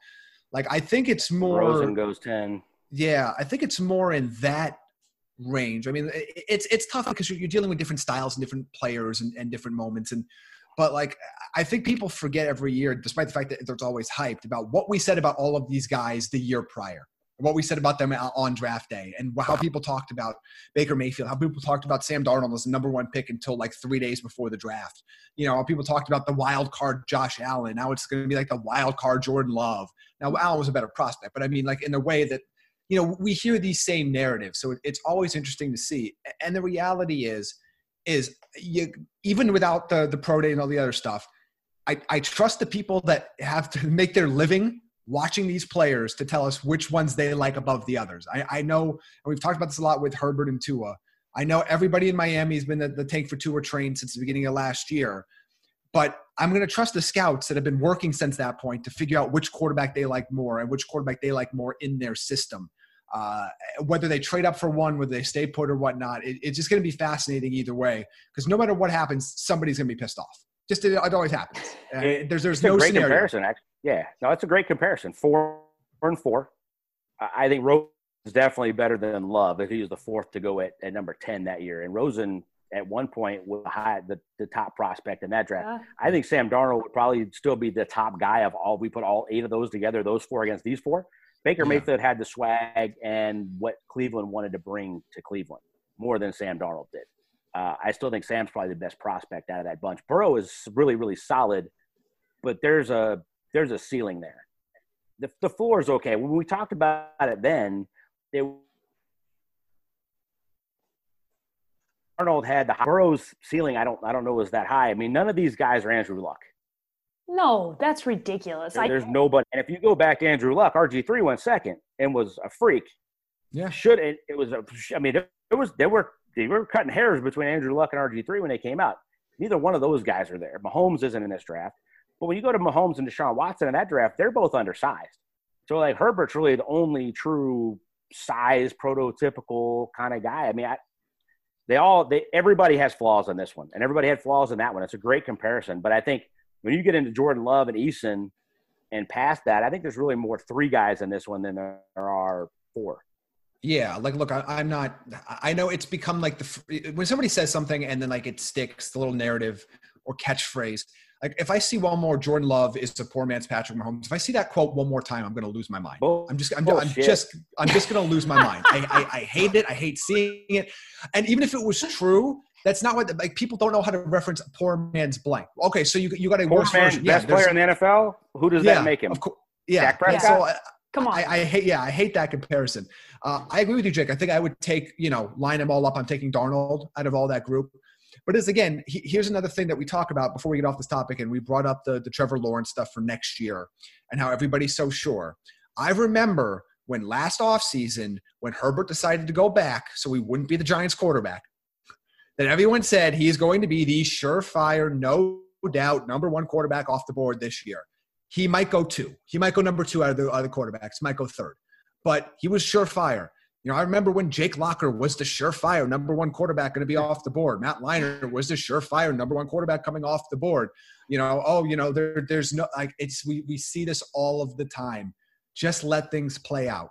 Like I think it's more. Rosen goes ten. Yeah, I think it's more in that range. I mean, it's it's tough because you're, dealing with different styles and different players and, and different moments. And but like I think people forget every year, despite the fact that there's always hyped about what we said about all of these guys the year prior. What we said about them on draft day, and how people talked about Baker Mayfield, how people talked about Sam Darnold as the number one pick until like three days before the draft. You know, people talked about the wild card Josh Allen. Now it's going to be like the wild card Jordan Love. Now Allen was a better prospect, but I mean, like in the way that you know we hear these same narratives so it's always interesting to see. And the reality is is you even without the the pro day and all the other stuff i i trust the people that have to make their living watching these players to tell us which ones they like above the others. I i know and we've talked about this a lot with herbert and tua. I know everybody in miami has been the, the tank for Tua train since the beginning of last year but I'm going to trust the scouts that have been working since that point to figure out which quarterback they like more and which quarterback they like more in their system. Uh, whether they trade up for one, whether they stay put or whatnot, it, it's just going to be fascinating either way. Because no matter what happens, somebody's going to be pissed off. Just it, it always happens. Uh, there's there's no great scenario. comparison. Actually. Yeah, no, it's a great comparison. Four, four and four. I think Rosen is definitely better than Love if he was the fourth to go at, at number ten that year. And Rosen at one point was high, the, the top prospect in that draft. Yeah. I think Sam Darnold would probably still be the top guy of all. We put all eight of those together, those four against these four. Baker yeah. Mayfield had the swag and what Cleveland wanted to bring to Cleveland more than Sam Darnold did. Uh, I still think Sam's probably the best prospect out of that bunch. Burrow is really, really solid, but there's a there's a ceiling there. The the floor is okay. When we talked about it then, it Arnold had the Burrow's ceiling. I don't I don't know was that high. I mean, none of these guys are Andrew Luck. No, that's ridiculous. There, there's nobody. And if you go back to Andrew Luck, RG three went second and was a freak. Yeah, should it? It was a. I mean, it, it was they were they were cutting hairs between Andrew Luck and RG three when they came out. Neither one of those guys are there. Mahomes isn't in this draft. But when you go to Mahomes and Deshaun Watson in that draft, they're both undersized. So like Herbert's really the only true size prototypical kind of guy. I mean, I, they all they everybody has flaws in this one, and everybody had flaws in that one. It's a great comparison, but I think when you get into Jordan Love and Eason and past that, I think there's really more three guys in this one than there are four. Yeah, like look, I, am not. I know it's become like the when somebody says something and then like it sticks, the little narrative or catchphrase. Like if I see one more Jordan Love is a poor man's Patrick Mahomes. If I see that quote one more time, I'm going to lose my mind. Oh, I'm just, I'm, I'm just, I'm just going to lose my mind. I, I, I hate it. I hate seeing it. And even if it was true, that's not what like people don't know how to reference a poor man's blank. Okay, so you you got a poor worse man, version. Best yeah, player in the NFL. Who does yeah, that make him? Of course. Yeah. yeah. So, uh, Come on. I, I, hate. Yeah, I hate that comparison. Uh, I agree with you, Jake. I think I would take you know line them all up. I'm taking Darnold out of all that group. But as again, he, here's another thing that we talk about before we get off this topic, and we brought up the the Trevor Lawrence stuff for next year and how everybody's so sure. I remember when last offseason when Herbert decided to go back so he wouldn't be the Giants quarterback that everyone said he's going to be the surefire, no doubt, number one quarterback off the board this year. He might go two. He might go number two out of the other quarterbacks. Might go third, but he was surefire. You know, I remember when Jake Locker was the surefire number one quarterback going to be off the board. Matt Leinart was the surefire number one quarterback coming off the board. You know, oh, you know, there, there's no like it's we we see this all of the time. Just let things play out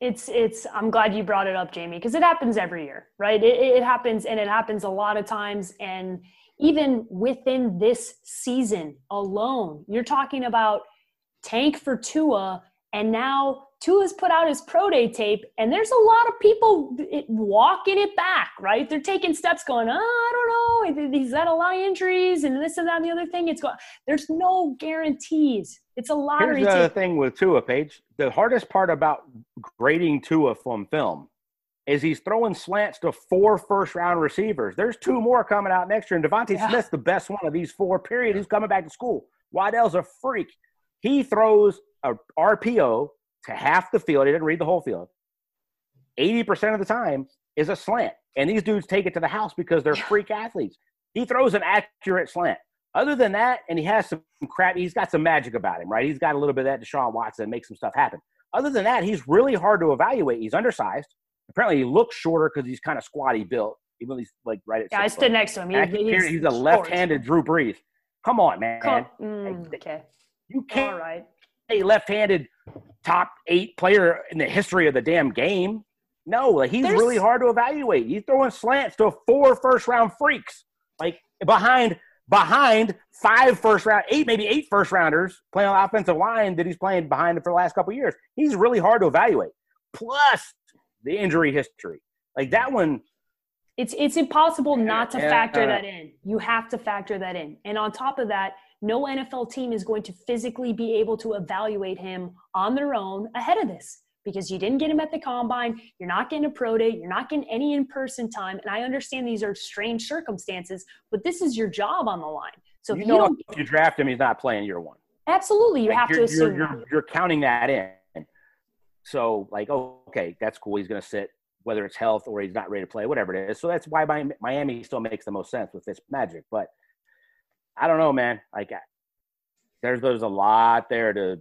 it's it's i'm glad you brought it up jamie because it happens every year right? It, it happens and it happens a lot of times and even within this season alone you're talking about tank for tua And now Tua's put out his pro day tape, and there's a lot of people walking it back, right? They're taking steps, going, oh, I don't know, he's had a lot of injuries, and this and that and the other thing. It's going. There's no guarantees. It's a lottery. Here's the thing with Tua, Paige. The hardest part about grading Tua from film is he's throwing slants to four first round receivers. There's two more coming out next year, and DeVonta yeah. Smith's the best one of these four. Period. He's coming back to school. Waddle's a freak. He throws a RPO to half the field. He didn't read the whole field. 80% of the time is a slant. And these dudes take it to the house because they're freak athletes. He throws an accurate slant. Other than that, and he has some crap, he's got some magic about him, right? He's got a little bit of that Deshaun Watson, make some stuff happen. Other than that, he's really hard to evaluate. He's undersized. Apparently, he looks shorter because he's kind of squatty built, even though he's like right at. Yeah, I stood next to him. He, he's, he's, a left-handed Drew Brees. Come on, man. Come, mm, okay. You can't. All right a left-handed top eight player in the history of the damn game. No, like he's There's... really hard to evaluate. He's throwing slants to four first-round freaks, like behind behind five first round, eight maybe eight first rounders playing on the offensive line that he's playing behind for the last couple years. He's really hard to evaluate. Plus the injury history, like that one. It's it's impossible not to factor uh, that in. You have to factor that in, and on top of that, no NFL team is going to physically be able to evaluate him on their own ahead of this because you didn't get him at the combine. You're not getting a pro day. You're not getting any in person time. And I understand these are strange circumstances, but this is your job on the line. So you if know, you if you draft him, he's not playing year one. Absolutely, you like have to assume you're, you're, you're, counting that in. So, like, oh, okay, that's cool. He's going to sit, whether it's health or he's not ready to play, whatever it is. So that's why Miami still makes the most sense with this magic. But I don't know, man. Like there's there's a lot there to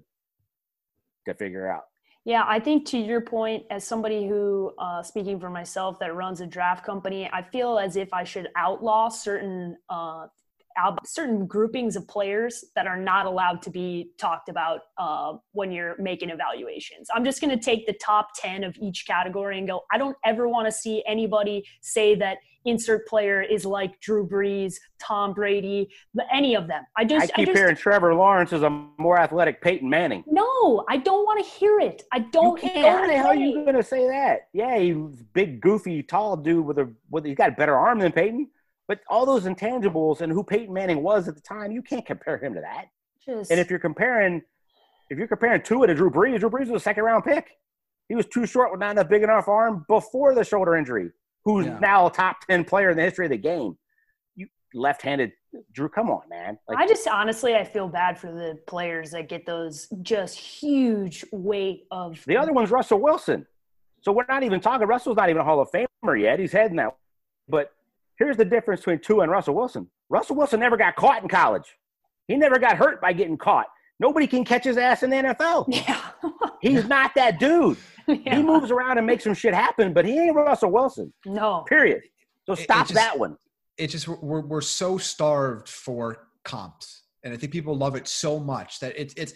to figure out. Yeah, I think to your point, as somebody who, uh, speaking for myself, that runs a draft company, I feel as if I should outlaw certain uh, certain groupings of players that are not allowed to be talked about uh, when you're making evaluations. I'm just going to take the top 10 of each category and go, I don't ever want to see anybody say that insert player is like Drew Brees, Tom Brady, any of them. I just I keep I just, hearing Trevor Lawrence is a more athletic Peyton Manning. No, I don't want to hear it. I don't. You can't. How the hell are you going to say that? Yeah, he's big, goofy, tall dude with a with he's got a better arm than Peyton. But all those intangibles and who Peyton Manning was at the time, you can't compare him to that. Just, and if you're comparing, if you're comparing Tua to Drew Brees, Drew Brees was a second round pick. He was too short with not enough big enough arm before the shoulder injury. Who's yeah. now a top ten player in the history of the game? You left-handed Drew. Come on, man. Like, I just honestly, I feel bad for the players that get those just huge weight of. The other one's Russell Wilson. So we're not even talking. Russell's not even a Hall of Famer yet. He's heading that. But Here's the difference between Tua and Russell Wilson. Russell Wilson never got caught in college. He never got hurt by getting caught. Nobody can catch his ass in the NFL. Yeah. He's not that dude. Yeah. He moves around and makes some shit happen, but he ain't Russell Wilson. No. Period. So stop it, just, that one. It's just we're we're so starved for comps, and I think people love it so much that it's it's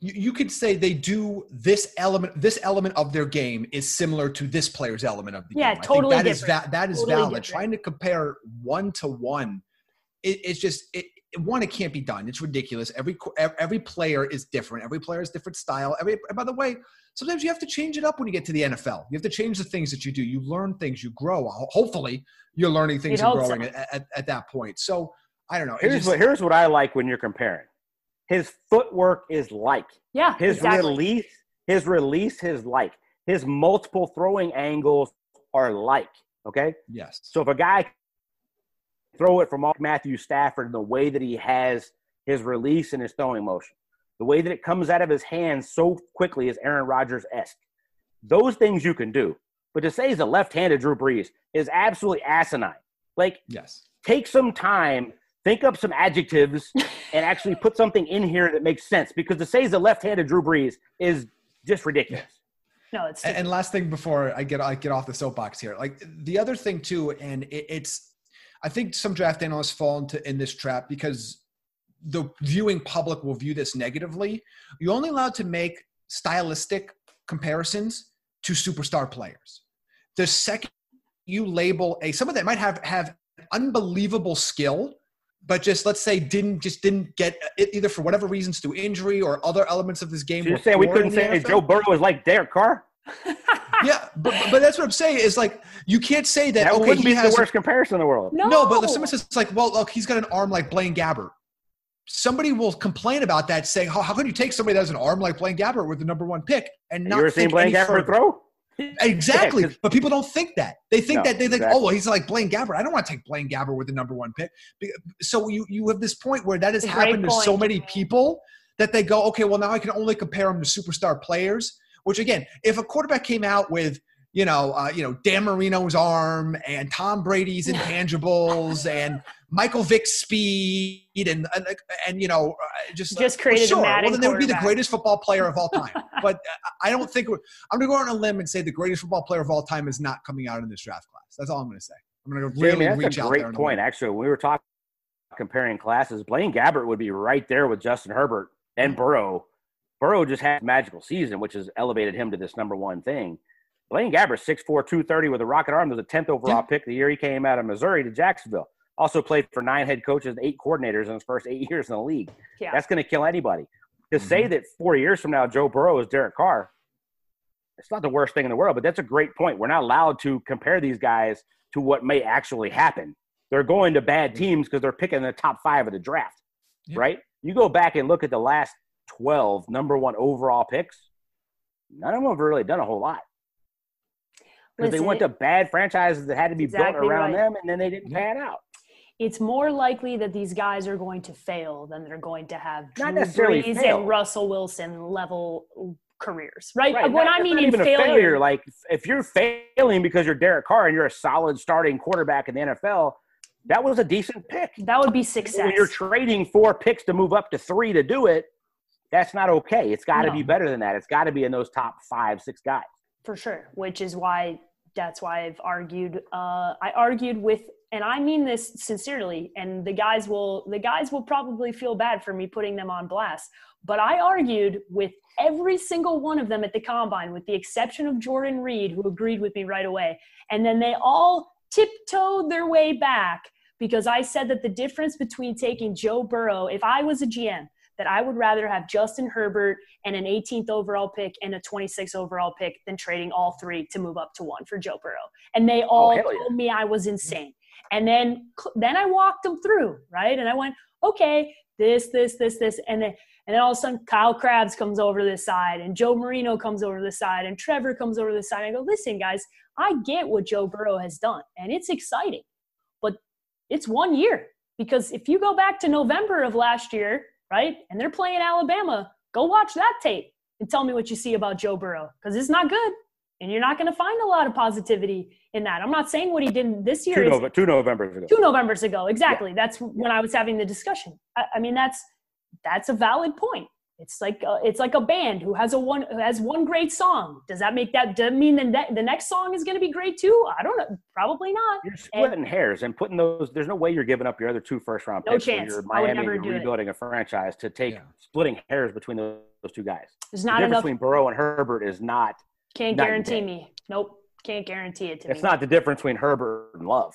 you, you could say they do this element this element of their game is similar to this player's element of the yeah, game. totally that different. is va- that is totally valid. Different. Trying to compare one to one, it, it's just it, one it can't be done. It's ridiculous. Every every player is different. Every player has different style. Every by the way, sometimes you have to change it up when you get to the NFL. You have to change the things that you do. You learn things. You grow. Hopefully, you're learning things and growing so. at, at, at, that point. So I don't know. Here's just, what here's what I like when you're comparing his footwork is like. Yeah. His exactly. release, his release his like. His multiple throwing angles are like. Okay? Yes. So if a guy throw it from Matthew Stafford the way that he has his release and his throwing motion, the way that it comes out of his hands so quickly is Aaron Rodgers esque. Those things you can do. But to say he's a left handed Drew Brees is absolutely asinine. Like, yes. take some time think up some adjectives and actually put something in here that makes sense because to say he's a left-handed Drew Brees is just ridiculous. No, it's and, and last thing before I get I get off the soapbox here, like the other thing too, and it, it's I think some draft analysts fall into in this trap because the viewing public will view this negatively. You're only allowed to make stylistic comparisons to superstar players. The second you label a someone that might have have unbelievable skill but just let's say didn't just didn't get it either for whatever reasons through injury or other elements of this game. So you're saying we couldn't say NFL? Joe Burrow is like Derek Carr? yeah, but, but that's what I'm saying is like you can't say that. That okay, wouldn't he be has the worst comparison in the world. No, no, but if someone says it's like, well, look, he's got an arm like Blaine Gabbert. Somebody will complain about that, saying, "How, how can you take somebody that has an arm like Blaine Gabbert with the number one pick and You not ever seen think Blaine any Gabbert further?" throw? Exactly, Yeah, 'cause- but people don't think that. They think No, that they think, exactly. oh, well, he's like Blaine Gabbert. I don't want to take Blaine Gabbert with the number one pick. So you you have this point where that has It's a great happened to so many people that they go, okay, well now I can only compare him to superstar players. Which again, if a quarterback came out with you know, uh, you know Dan Marino's arm and Tom Brady's intangibles and Michael Vick's speed and and, and you know just Just well, created a sure. Madden Well, then they would be the greatest football player of all time. but uh, I don't think I'm going to go on a limb and say the greatest football player of all time is not coming out in this draft class. That's all I'm going to say. I'm going to really Jamie, reach that's a out there. great point. Actually, when we were talking comparing classes, Blaine Gabbert would be right there with Justin Herbert and Burrow. Burrow just had a magical season, which has elevated him to this number one thing. Blaine Gabbert, 6'4", 230 with a rocket arm, was a 10th overall Yeah. pick the year he came out of Missouri to Jacksonville. Also played for nine head coaches and eight coordinators in his first eight years in the league. Yeah. That's going to kill anybody. To Mm-hmm. say that four years from now Joe Burrow is Derek Carr, it's not the worst thing in the world, but that's a great point. We're not allowed to compare these guys to what may actually happen. They're going to bad teams because they're picking the top five of the draft, Yeah. right? You go back and look at the last 12 number one overall picks, none of them have really done a whole lot. Because they went to bad franchises that had to be built around right. them, and then they didn't pan out. It's more likely that these guys are going to fail than they're going to have Not Drew necessarily Brees fail. and Russell Wilson level careers, right? Right, What not- I mean in even a failure, Like if you're failing because you're Derek Carr and you're a solid starting quarterback in the NFL, that was a decent pick. that would be success. When you're trading four picks to move up to three to do it, that's not okay. It's got to No. be better than that. It's got to be in those top five, six guys. for sure which is why that's why i've argued uh, i argued with and i mean this sincerely and the guys will the guys will probably feel bad for me putting them on blast but i argued with every single one of them at the combine with the exception of jordan reid who agreed with me right away and then they all tiptoed their way back because i said that the difference between taking joe burrow if i was a gm that I would rather have Justin Herbert and an 18th overall pick and a 26th overall pick than trading all three to move up to one for Joe Burrow. And they oh, all hell yeah. told me I was insane. And then then I walked them through, right? And I went, okay, this, this, this, this, and then and then all of a sudden Kyle Crabbs comes over to this side and Joe Marino comes over to the side and Trevor comes over to the side. I go, listen, guys, I get what Joe Burrow has done, and it's exciting, but it's one year. Because if you go back to November of last year, right? And they're playing Alabama. Go watch that tape and tell me what you see about Joe Burrow because it's not good. And you're not going to find a lot of positivity in that. I'm not saying what he did this year Two, is Nove- two Novembers ago. two Novembers ago. Exactly. That's when I was having the discussion. I, I mean, that's that's a valid point. It's like a, it's like a band who has a one who has one great song. Does that make that does that mean the the next song is going to be great too? I don't know. Probably not. You're splitting hairs and putting those. There's no way you're giving up your other two first round No picks. when chance. You're I would Miami. never and do You're it. rebuilding a franchise to take Yeah. splitting hairs between those, those two guys. There's The not difference enough. between Burrow and Herbert is not. Can't night guarantee me. Nope. Can't guarantee it to It's me. It's not the difference between Herbert and Love.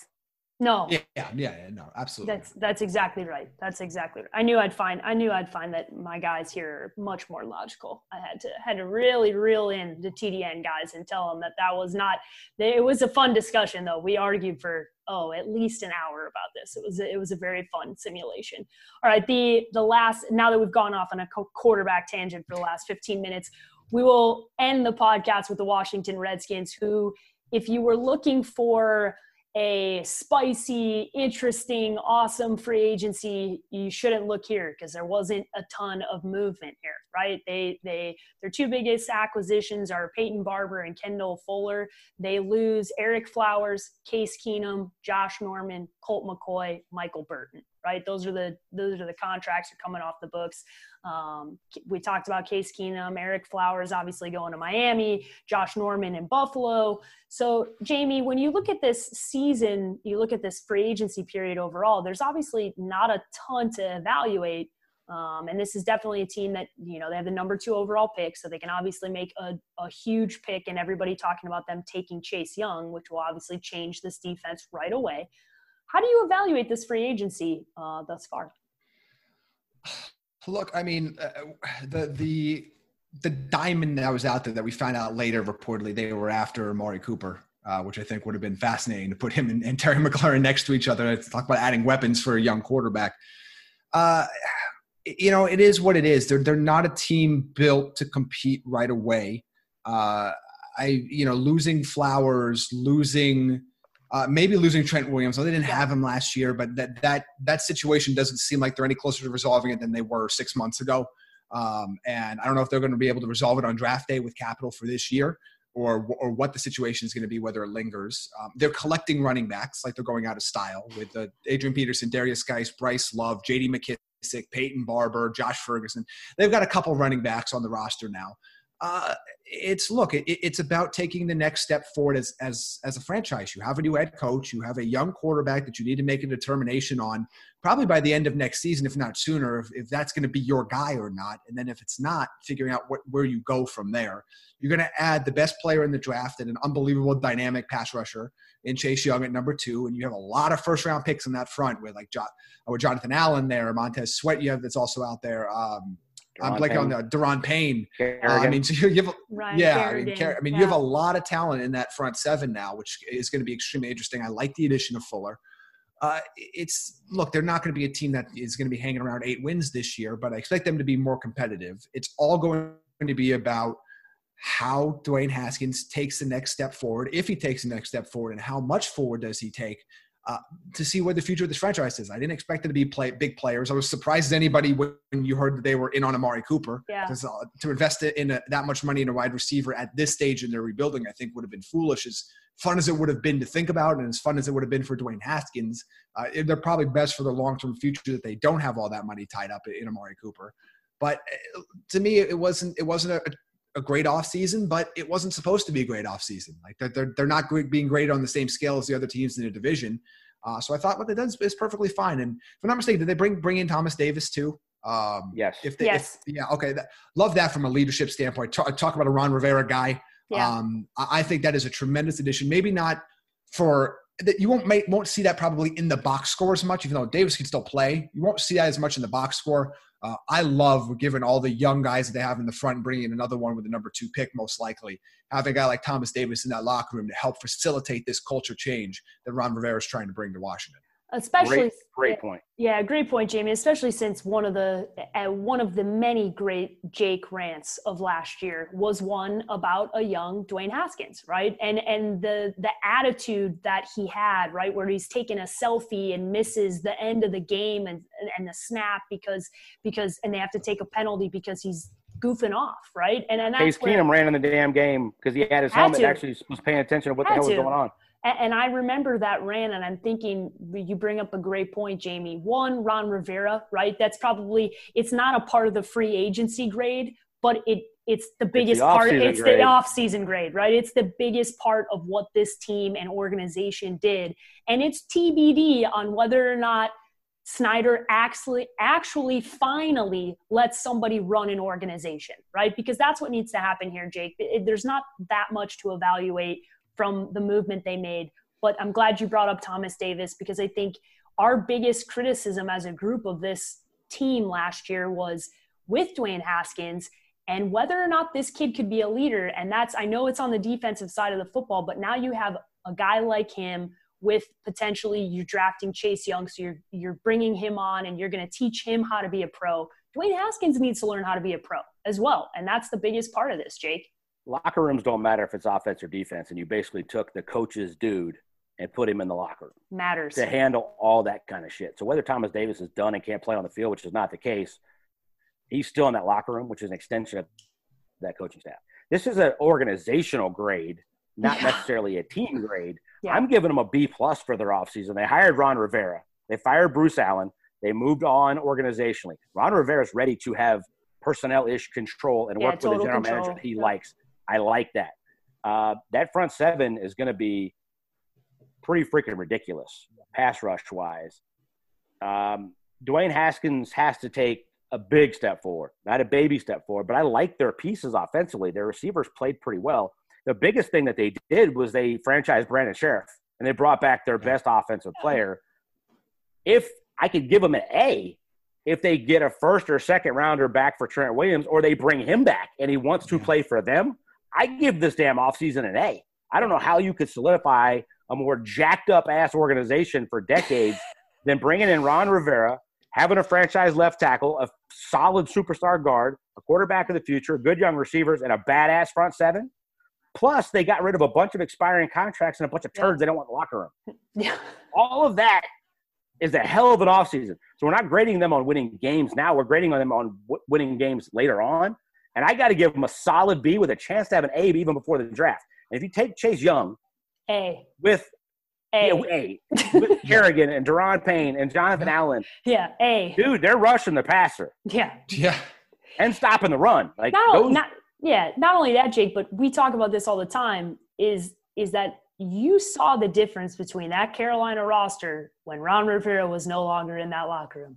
No. Yeah, yeah, yeah, yeah, no, absolutely. That's that's exactly right. That's exactly right. I knew I'd find I knew I'd find that my guys here are much more logical. I had to had to really reel in the TDN guys and tell them that that was not. They, it was a fun discussion though. We argued for oh at least an hour about this. It was a, it was a very fun simulation. All right, the the last now that we've gone off on a quarterback tangent for the last 15 minutes, we will end the podcast with the Washington Redskins, who, if you were looking for a spicy, interesting, awesome free agency, you shouldn't look here because there wasn't a ton of movement here, right? They they their two biggest acquisitions are Peyton Barber and Kendall Fuller. They lose Ereck Flowers, Case Keenum, Josh Norman, Colt McCoy, Michael Burton, right? Those are the those are the contracts are coming off the books. Um, we talked about Case Keenum, Ereck Flowers obviously going to Miami, Josh Norman in Buffalo. So, Jamie, when you look at this season, you look at this free agency period overall, there's obviously not a ton to evaluate. Um, and this is definitely a team that, you know, they have the number two overall pick, so they can obviously make a, a huge pick, and everybody talking about them taking Chase Young, which will obviously change this defense right away. How do you evaluate this free agency uh, thus far? Look, I mean, uh, the the the diamond that was out there that we found out later, reportedly they were after Amari Cooper, uh, which I think would have been fascinating to put him and, and Terry McLaurin next to each other to talk about adding weapons for a young quarterback. Uh, you know, it is what it is. They're they're not a team built to compete right away. Uh, I, you know, losing Flowers, losing uh, maybe losing Trent Williams. Well, they didn't have him last year, but that that that situation doesn't seem like they're any closer to resolving it than they were six months ago. Um, and I don't know if they're going to be able to resolve it on draft day with capital for this year, or or what the situation is going to be, whether it lingers. Um, they're collecting running backs like they're going out of style with uh, Adrian Peterson, Derrius Guice, Bryce Love, J.D. McKissic, Peyton Barber, Josh Ferguson. They've got a couple running backs on the roster now. Uh, it's look, it, it's about taking the next step forward as as as a franchise. You have a new head coach, you have a young quarterback that you need to make a determination on, probably by the end of next season, if not sooner, if, if that's going to be your guy or not. And then if it's not, figuring out what, where you go from there. You're going to add the best player in the draft and an unbelievable dynamic pass rusher in Chase Young at number two, and you have a lot of first round picks in that front with like with Jonathan Allen there, Montez Sweat. You have that's also out there. Um, I'm blanking on the Da'Ron Payne. Uh, I mean, so you have, Ryan yeah, I mean, I mean, yeah. you have a lot of talent in that front seven now, which is going to be extremely interesting. I like the addition of Fuller. Uh, it's look, they're not going to be a team that is going to be hanging around eight wins this year, but I expect them to be more competitive. It's all going to be about how Dwayne Haskins takes the next step forward, if he takes the next step forward, and how much forward does he take uh, to see where the future of this franchise is. I didn't expect them to be play, big players. I was surprised as anybody when you heard that they were in on Amari Cooper. Yeah. Uh, to invest in a, that much money in a wide receiver at this stage in their rebuilding, I think would have been foolish. As fun as it would have been to think about, and as fun as it would have been for Dwayne Haskins, uh, they're probably best for their long-term future that they don't have all that money tied up in Amari Cooper. But uh, to me, it wasn't. It wasn't a, a great offseason, but it wasn't supposed to be a great offseason. Like they're, they're, they're not being great on the same scale as the other teams in the division. Uh, so I thought what they did is, is, perfectly fine. And if I'm not mistaken, did they bring bring in Thomas Davis too? Um, yes. If they, yes. If, yeah. Okay. That, love that from a leadership standpoint. Talk, talk about a Ron Rivera guy. Yeah. Um, I, I think that is a tremendous addition. Maybe not for that you won't make, won't see that probably in the box score as much, even though Davis can still play. You won't see that as much in the box score. Uh, I love given all the young guys that they have in the front, bringing in another one with the number two pick, most likely. Having a guy like Thomas Davis in that locker room to help facilitate this culture change that Ron Rivera is trying to bring to Washington especially great, great point yeah great point jamie especially since one of the uh, one of the many great jake rants of last year was one about a young dwayne haskins right and and the the attitude that he had right where he's taking a selfie and misses the end of the game and and the snap because because and they have to take a penalty because he's goofing off, right? And and that's Case Keenum ran in the damn game because he had his had helmet. To. Actually, was paying attention to what had the hell to. was going on. And I remember that ran, and I'm thinking you bring up a great point, Jamie. One, Ron Rivera, right? That's probably it's not a part of the free agency grade, but it it's the biggest it's the part. It's grade. the off-season grade, right? It's the biggest part of what this team and organization did, and it's TBD on whether or not Snyder actually actually finally lets somebody run an organization, right? Because that's what needs to happen here, Jake. There's not that much to evaluate from the movement they made. But I'm glad you brought up Thomas Davis because I think our biggest criticism as a group of this team last year was with Dwayne Haskins and whether or not this kid could be a leader. And that's, I know it's on the defensive side of the football, but now you have a guy like him with potentially you're drafting Chase Young. So you're, you're bringing him on and you're going to teach him how to be a pro. Dwayne Haskins needs to learn how to be a pro as well. And that's the biggest part of this, Jake locker rooms don't matter if it's offense or defense, and you basically took the coach's dude and put him in the locker room. Matters to handle all that kind of shit. So whether Thomas Davis is done and can't play on the field, which is not the case, he's still in that locker room, which is an extension of that coaching staff. This is an organizational grade, not yeah. necessarily a team grade. Yeah. I'm giving them a B plus for their offseason. They hired Ron Rivera. They fired Bruce Allen. They moved on organizationally. Ron Rivera is ready to have personnel ish control and yeah, work with a general control. manager he likes. I like that. Uh, that front seven is going to be pretty freaking ridiculous, pass rush wise. Um, Dwayne Haskins has to take a big step forward, not a baby step forward, but I like their pieces offensively. Their receivers played pretty well. The biggest thing that they did was they franchised Brandon Scherff and they brought back their best offensive player if I could give them an A, if they get a first or second rounder back for Trent Williams, or they bring him back and he wants to play for them, I give this damn offseason an A. I don't know how you could solidify a more jacked up ass organization for decades than bringing in Ron Rivera, having a franchise left tackle, a solid superstar guard, a quarterback of the future, good young receivers, and a badass front seven. Plus, they got rid of a bunch of expiring contracts and a bunch of turds they don't want in the locker room. Yeah. All of that is a hell of an offseason. So we're not grading them on winning games now. We're grading on them on w- winning games later on. And I got to give them a solid B with a chance to have an A even before the draft. And if you take Chase Young A. with A. yeah, A, with Kerrigan and Da'Ron Payne and Jonathan Allen, Yeah. A. dude, they're rushing the passer Yeah. Yeah. and stopping the run. Like not, those, not yeah not only that jake but we talk about this all the time is is that you saw the difference between that carolina roster when ron rivera was no longer in that locker room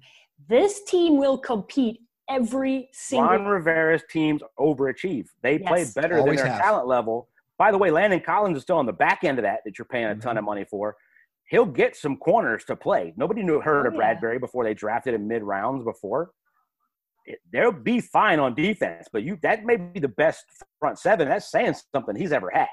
this team will compete every single Ron Rivera's teams overachieve. They Yes. play better than their have. talent level. By the way, Landon Collins is still on the back end of that that you're paying a Mm-hmm. ton of money for. He'll get some corners to play. Nobody knew heard of Oh, yeah. Bradberry before they drafted him mid rounds before. It, they'll be fine on defense, but you that may be the best front seven. That's saying something he's ever had.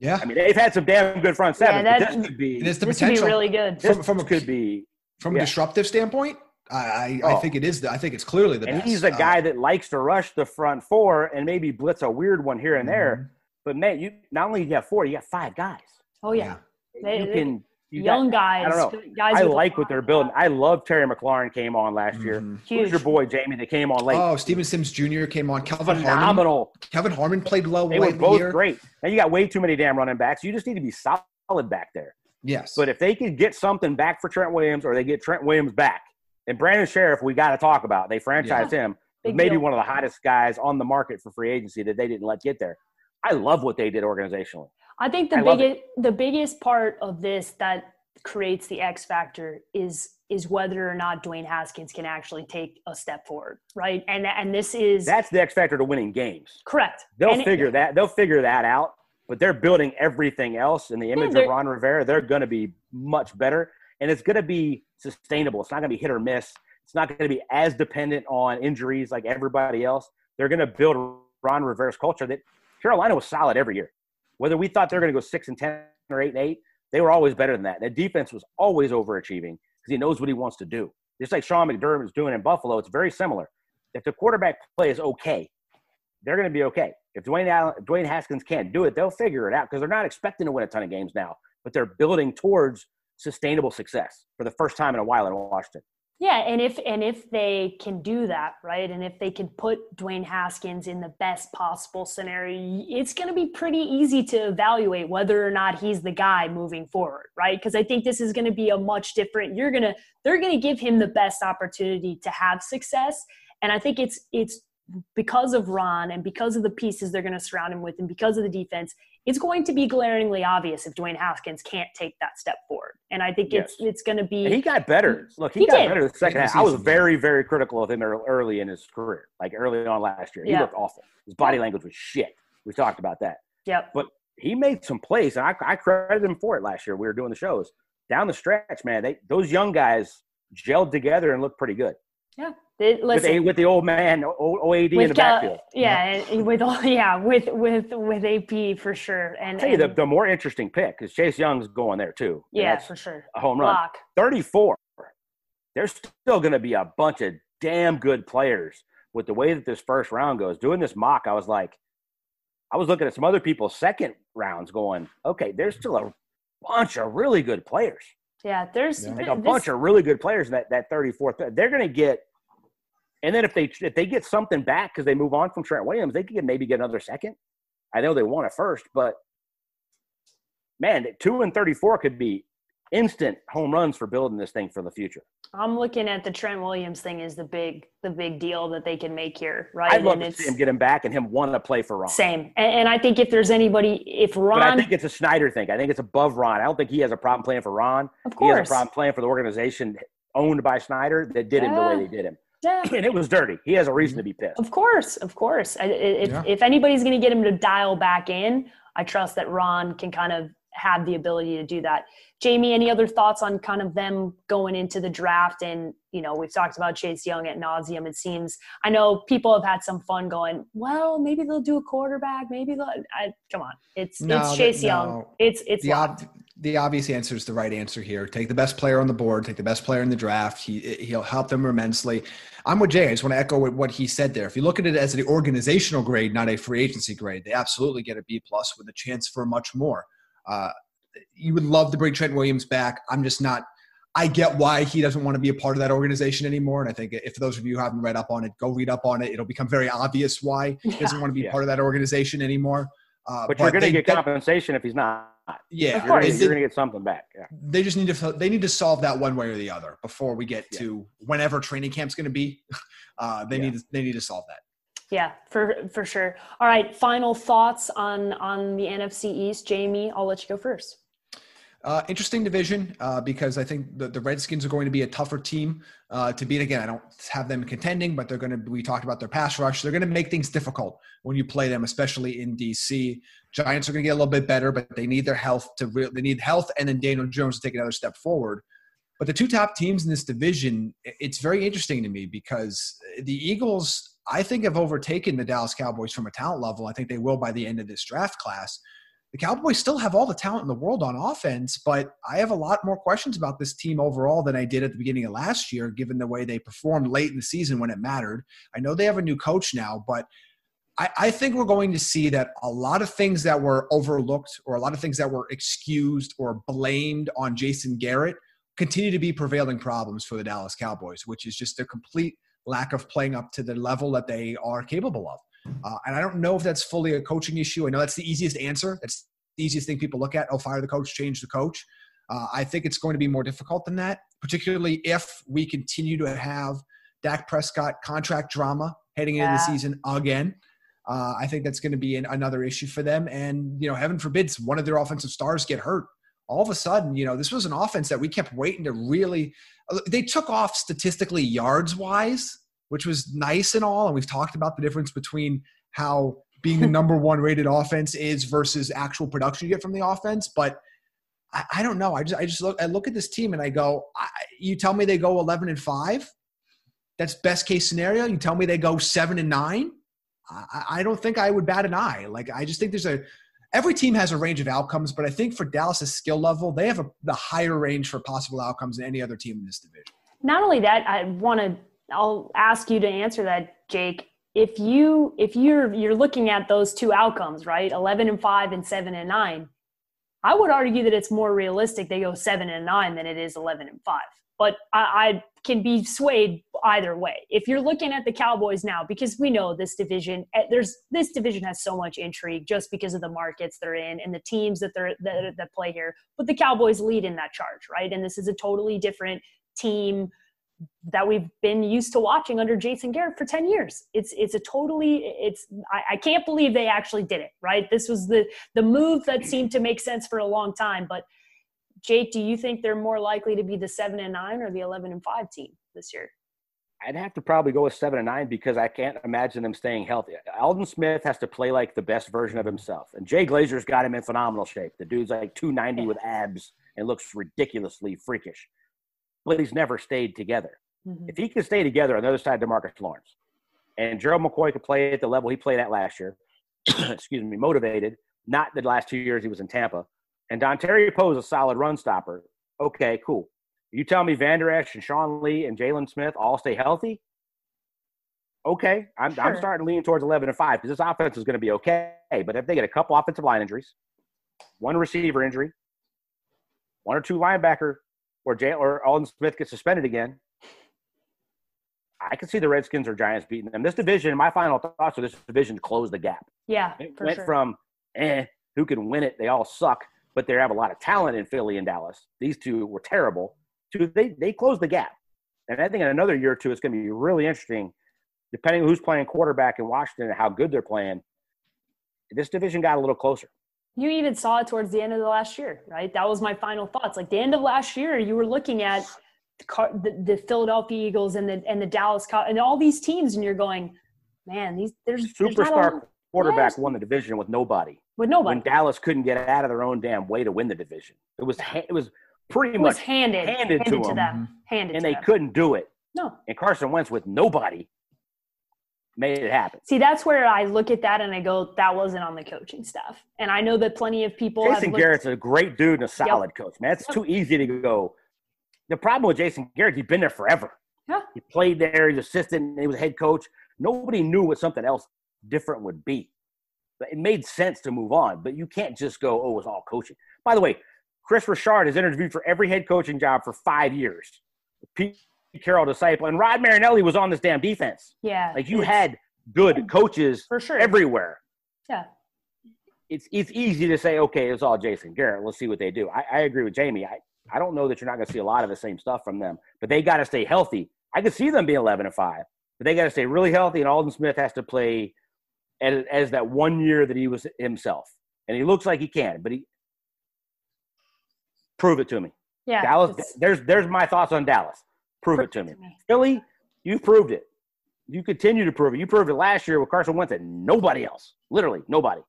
Yeah. I mean, they've had some damn good front seven. Yeah, that- this could be It is the this would be really good from- from a- could be From a yeah. disruptive standpoint, I, I, I Oh. think it is. The, I think it's clearly the and best. he's a Uh, guy that likes to rush the front four and maybe blitz a weird one here and there. Mm-hmm. But man, you not only you have four, you got five guys. oh yeah, They- you they- can you young got, guys I don't know. guys I like what they're building. I love Terry McLaurin came on last year. Mhm. Who's huge your boy Jamie that came on late? Oh, Steven Sims Jr. came on. Kelvin Harmon. Phenomenal. Kevin Harmon played well They were both year. great. Now you got way too many damn running backs. You just need to be solid back there. Yes. But if they could get something back for Trent Williams or they get Trent Williams back, and Brandon Scherff, we got to talk about. They franchised him. Big maybe deal. one of the hottest guys on the market for free agency that they didn't let get there. I love what they did organizationally. I think the I biggest the biggest part of this that creates the X factor is is whether or not Dwayne Haskins can actually take a step forward, right? And and this is That's the X factor to winning games. correct. They'll And it- figure that. They'll figure that out. But they're building everything else in the image they're- of Ron Rivera. They're going to be much better, and it's going to be sustainable. It's not going to be hit or miss. It's not going to be as dependent on injuries like everybody else. They're going to build Ron Rivera's culture that Carolina was solid every year. Whether we thought they were going to go six and ten or eight and eight, they were always better than that. Their defense was always overachieving because he knows what he wants to do. Just like Sean McDermott is doing in Buffalo, it's very similar. If the quarterback play is okay, they're going to be okay. If Dwayne Allen, if Dwayne Haskins can't do it, they'll figure it out because they're not expecting to win a ton of games now, but they're building towards sustainable success for the first time in a while in Washington. Yeah, and if and if they can do that, right, and if they can put Dwayne Haskins in the best possible scenario, it's going to be pretty easy to evaluate whether or not he's the guy moving forward, right? Because I think this is going to be a much different. You're gonna they're going to give him the best opportunity to have success, and I think it's it's because of Ron and because of the pieces they're going to surround him with, and because of the defense, it's going to be glaringly obvious if Dwayne Haskins can't take that step forward. And I think it's it's going to be. And he got better. Look, he, He got did. better the second half. I was very, very critical of him early in his career, like early on last year. He Yeah. looked awful. His body language was shit. We talked about that. Yep. But he made some plays, and I, I credit him for it last year. We were doing the shows down the stretch, man. They those young guys gelled together and looked pretty good. Yeah. They- with, a, with the old man O- OAD in the Cal- backfield. yeah, and with all, yeah, with with with AP for sure. And, I'll tell you the, and- the more interesting pick because Chase Young's going there too. yeah, for sure. a home run. Lock. 34. There's still going to be a bunch of damn good players with the way that this first round goes. Doing this mock, I was like, I was looking at some other people's second rounds going, okay, there's still a bunch of really good players. Yeah, there's Yeah. Like a this- bunch of really good players in that, that 34th. They're going to get, and then if they if they get something back because they move on from Trent Williams, they could maybe get another second. I know they want it first, but man, two and 34 could be instant home runs for building this thing for the future. I'm looking at the Trent Williams thing is the big the big deal that they can make here, right? I'd love and to see him get him back and him want to play for Ron. same. And, and I think if there's anybody, if Ron, But I think it's a Snyder thing. I think it's above Ron. I don't think he has a problem playing for Ron. of course, He has a problem playing for the organization owned by Snyder that did him the way they did him. Yeah, And it was dirty. He has a reason to be pissed. Of course, of course. I- I- If, Yeah. if anybody's going to get him to dial back in, I trust that Ron can kind of have the ability to do that. Jamie, any other thoughts on kind of them going into the draft? And, you know, we've talked about Chase Young at nauseum. It seems, I know people have had some fun going, well, maybe they'll do a quarterback. Maybe they'll, I, come on. It's, no, it's Chase no. Young. It's, it's the, ob- the obvious answer is the right answer here. Take the best player on the board, take the best player in the draft. He, he'll help them immensely. I'm with Jay. I just want to echo what he said there. If you look at it as an organizational grade, not a free agency grade, they absolutely get a B plus with a chance for much more. Uh, you would love to bring Trent Williams back. I'm just not. I get why he doesn't want to be a part of that organization anymore. And I think if those of you haven't read up on it, go read up on it. It'll become very obvious why he doesn't want to be yeah. part of that organization anymore. Uh, but, but, you're going to get that, compensation if he's not. Yeah, you're going to get something back. Yeah. They just need to they need to solve that one way or the other before we get yeah. to whenever training camp's going to be. Uh, they yeah. need to, they need to solve that. Yeah, for for sure. All right, final thoughts on on the NFC East, Jamie. I'll let you go first. Uh, interesting division uh, because I think the, the Redskins are going to be a tougher team uh, to beat. Again, I don't have them contending, but they're going to. We talked about their pass rush. They're going to make things difficult when you play them, especially in DC. Giants are going to get a little bit better, but they need their health to. Re- they need health, and then Daniel Jones to take another step forward. But the two top teams in this division, it's very interesting to me because the Eagles, I think, have overtaken the Dallas Cowboys from a talent level. I think they will by the end of this draft class the Cowboys still have all the talent in the world on offense, but I have a lot more questions about this team overall than I did at the beginning of last year, given the way they performed late in the season when it mattered. I know they have a new coach now, but I, I think we're going to see that a lot of things that were overlooked or a lot of things that were excused or blamed on Jason Garrett continue to be prevailing problems for the Dallas Cowboys, which is just their complete lack of playing up to the level that they are capable of. Uh, and I don't know if that's fully a coaching issue. I know that's the easiest answer. That's the easiest thing people look at. Oh, fire the coach, change the coach. Uh, I think it's going to be more difficult than that, particularly if we continue to have Dak Prescott contract drama heading yeah. into the season again. Uh, I think that's going to be an, another issue for them. And, you know, heaven forbids one of their offensive stars get hurt. All of a sudden, you know, this was an offense that we kept waiting to really. They took off statistically yards wise which was nice and all. And we've talked about the difference between how being the number one rated offense is versus actual production you get from the offense. But I, I don't know. I just I just look I look at this team and I go, I, you tell me they go eleven and five. That's best case scenario. You tell me they go seven and nine. I, I don't think I would bat an eye. Like I just think there's a every team has a range of outcomes, but I think for Dallas's skill level, they have a, the higher range for possible outcomes than any other team in this division. Not only that, I want to I'll ask you to answer that, Jake. If you if you're you're looking at those two outcomes, right? 11 and 5 and 7 and 9. I would argue that it's more realistic they go 7 and 9 than it is 11 and 5. But I, I can be swayed either way. If you're looking at the Cowboys now, because we know this division, eh, there's this division has so much intrigue just because of the markets they're in and the teams that they're that, that play here. But the Cowboys lead in that charge, right? And this is a totally different team that we've been used to watching under Jason Garrett for 10 years. It's it's a totally it's I, I, can't believe they actually did it, right? This was the the move that seemed to make sense for a long time. But Jake, do you think they're more likely to be the seven and nine or the eleven and five team this year? I'd have to probably go with seven and nine because I can't imagine them staying healthy. Aldon Smith has to play like the best version of himself. And Jay Glazer's got him in phenomenal shape. The dude's like 290 with abs and looks ridiculously freakish but he's never stayed together. Mm-hmm. If he can stay together on the other side of Demarcus Lawrence, and Gerald McCoy could play at the level he played at last year, excuse me, motivated, not the last two years he was in Tampa, and Dontari Poe is a solid run stopper, okay, cool. You tell me Vander Esch and Sean Lee and Jaylon Smith all stay healthy? Okay, I'm, sure. I'm starting to lean towards 11 and 5 because this offense is going to be okay. But if they get a couple offensive line injuries, one receiver injury, one or two linebacker or Jay or Aldon Smith gets suspended again, I can see the Redskins or Giants beating them. This division, my final thoughts are this division closed the gap. Yeah, it went sure. from eh, who can win it? They all suck, but they have a lot of talent in Philly and Dallas. These two were terrible. To they they closed the gap, and I think in another year or two, it's going to be really interesting, depending on who's playing quarterback in Washington and how good they're playing. This division got a little closer you even saw it towards the end of the last year, right? That was my final thoughts. Like the end of last year, you were looking at the, the, Philadelphia Eagles and the and the Dallas and all these teams, and you're going, man, these there's superstar there's quarterback won the division with nobody. with nobody. when Dallas couldn't get out of their own damn way to win the division. It was it was pretty it was much handed, handed to to them. Handed and they them. couldn't do it. No. And Carson Wentz with nobody made it happen. See, that's where I look at that and I go, that wasn't on the coaching staff. And I know that plenty of people have Jason looked- Garrett's a great dude and a solid coach, man. It's too easy to go. The problem with Jason Garrett, he's been there forever. Yeah. He played there, he's assistant, he was head coach. Nobody knew what something else different would be. But it made sense to move on, but you can't just go, oh, it's all coaching. By the way, Kris Richard has interviewed for every head coaching job for five years. Pete Carroll disciple, and Rod Marinelli was on this damn defense. Yeah. Like you had good coaches for sure. everywhere. yeah. It's it's easy to say, okay, it's all Jason Garrett. Let's see what they do. I, I agree with Jamie. I, I don't know that you're not going to see a lot of the same stuff from them, but they got to stay healthy. I could see them being 11 and five, but they got to stay really healthy. And Aldon Smith has to play as, as that one year that he was himself, and he looks like he can. But he prove it to me. Yeah. Dallas. There's there's my thoughts on Dallas. Prove it to me. Philly, you proved it. You continue to prove it. You proved it last year with Carson Wentz and nobody else. Literally nobody.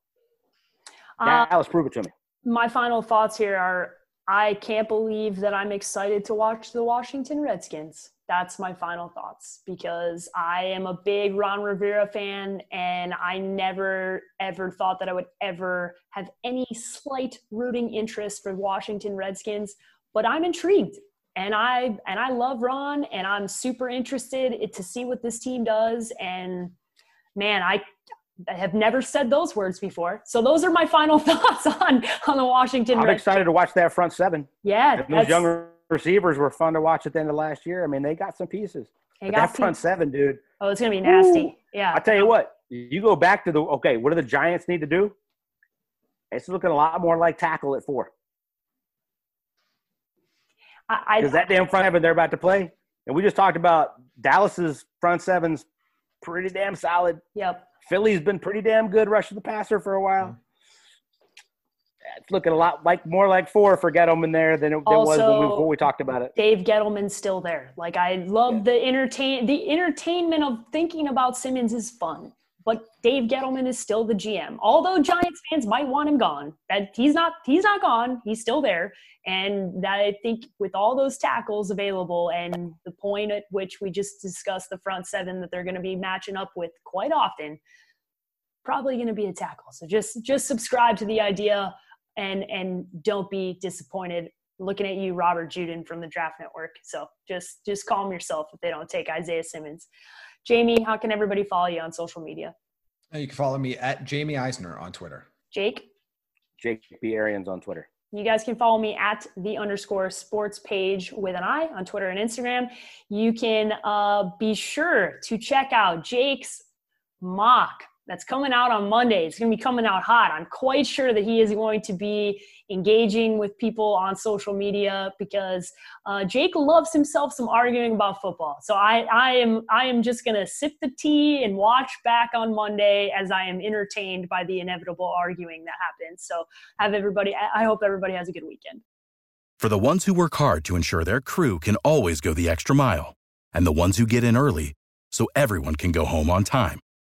Uh, Dallas, prove it to me. my final thoughts here are I can't believe that I'm excited to watch the Washington Redskins. That's my final thoughts because I am a big Ron Rivera fan and I never ever thought that I would ever have any slight rooting interest for Washington Redskins, but I'm intrigued. And I and I love Ron and I'm super interested to see what this team does and man, I I have never said those words before. So those are my final thoughts on on the Washington I'm Redskins. excited to watch that front seven. Yeah, And those younger receivers were fun to watch at the end of last year. I mean, they got some pieces. they got that front seven, dude. Oh, it's gonna be nasty. Yeah, I tell you what, you go back to the okay. What do the Giants need to do? It's looking a lot more like tackle at four because I, that damn front seven they're about to play. And we just talked about Dallas's front seven's pretty damn solid. yep. Philly's been pretty damn good rushing the passer for a while. It's looking a lot like more like four for Gettleman there than it, than was when we, Also- before we talked about it. Dave Gettleman's still there. Like I love the entertain the entertainment of thinking about Simmons is fun. But Dave Gettleman is still the GM. Although Giants fans might want him gone, that he's not he's not gone. He's still there. And that I think with all those tackles available and the point at which we just discussed the front seven that they're going to be matching up with quite often, probably going to be a tackle. So just just subscribe to the idea and and don't be disappointed looking at you, Robert Juden from the Draft Network. So just just calm yourself if they don't take Isaiah Simmons. Jamie, how can everybody follow you on social media? Uh, You can follow me at Jamie Eisner on Twitter. Jake, Jake B. Arians on Twitter. you guys can follow me at the underscore sports page with an I on Twitter and Instagram. You can uh, be sure to check out Jake's mock that's coming out on Monday. It's going to be coming out hot. I'm quite sure that he is going to be engaging with people on social media because uh, Jake loves himself some arguing about football. So I, I am I am just going to sip the tea and watch back on Monday as I am entertained by the inevitable arguing that happens. So have everybody. I hope everybody has a good weekend. For the ones who work hard to ensure their crew can always go the extra mile, and the ones who get in early so everyone can go home on time,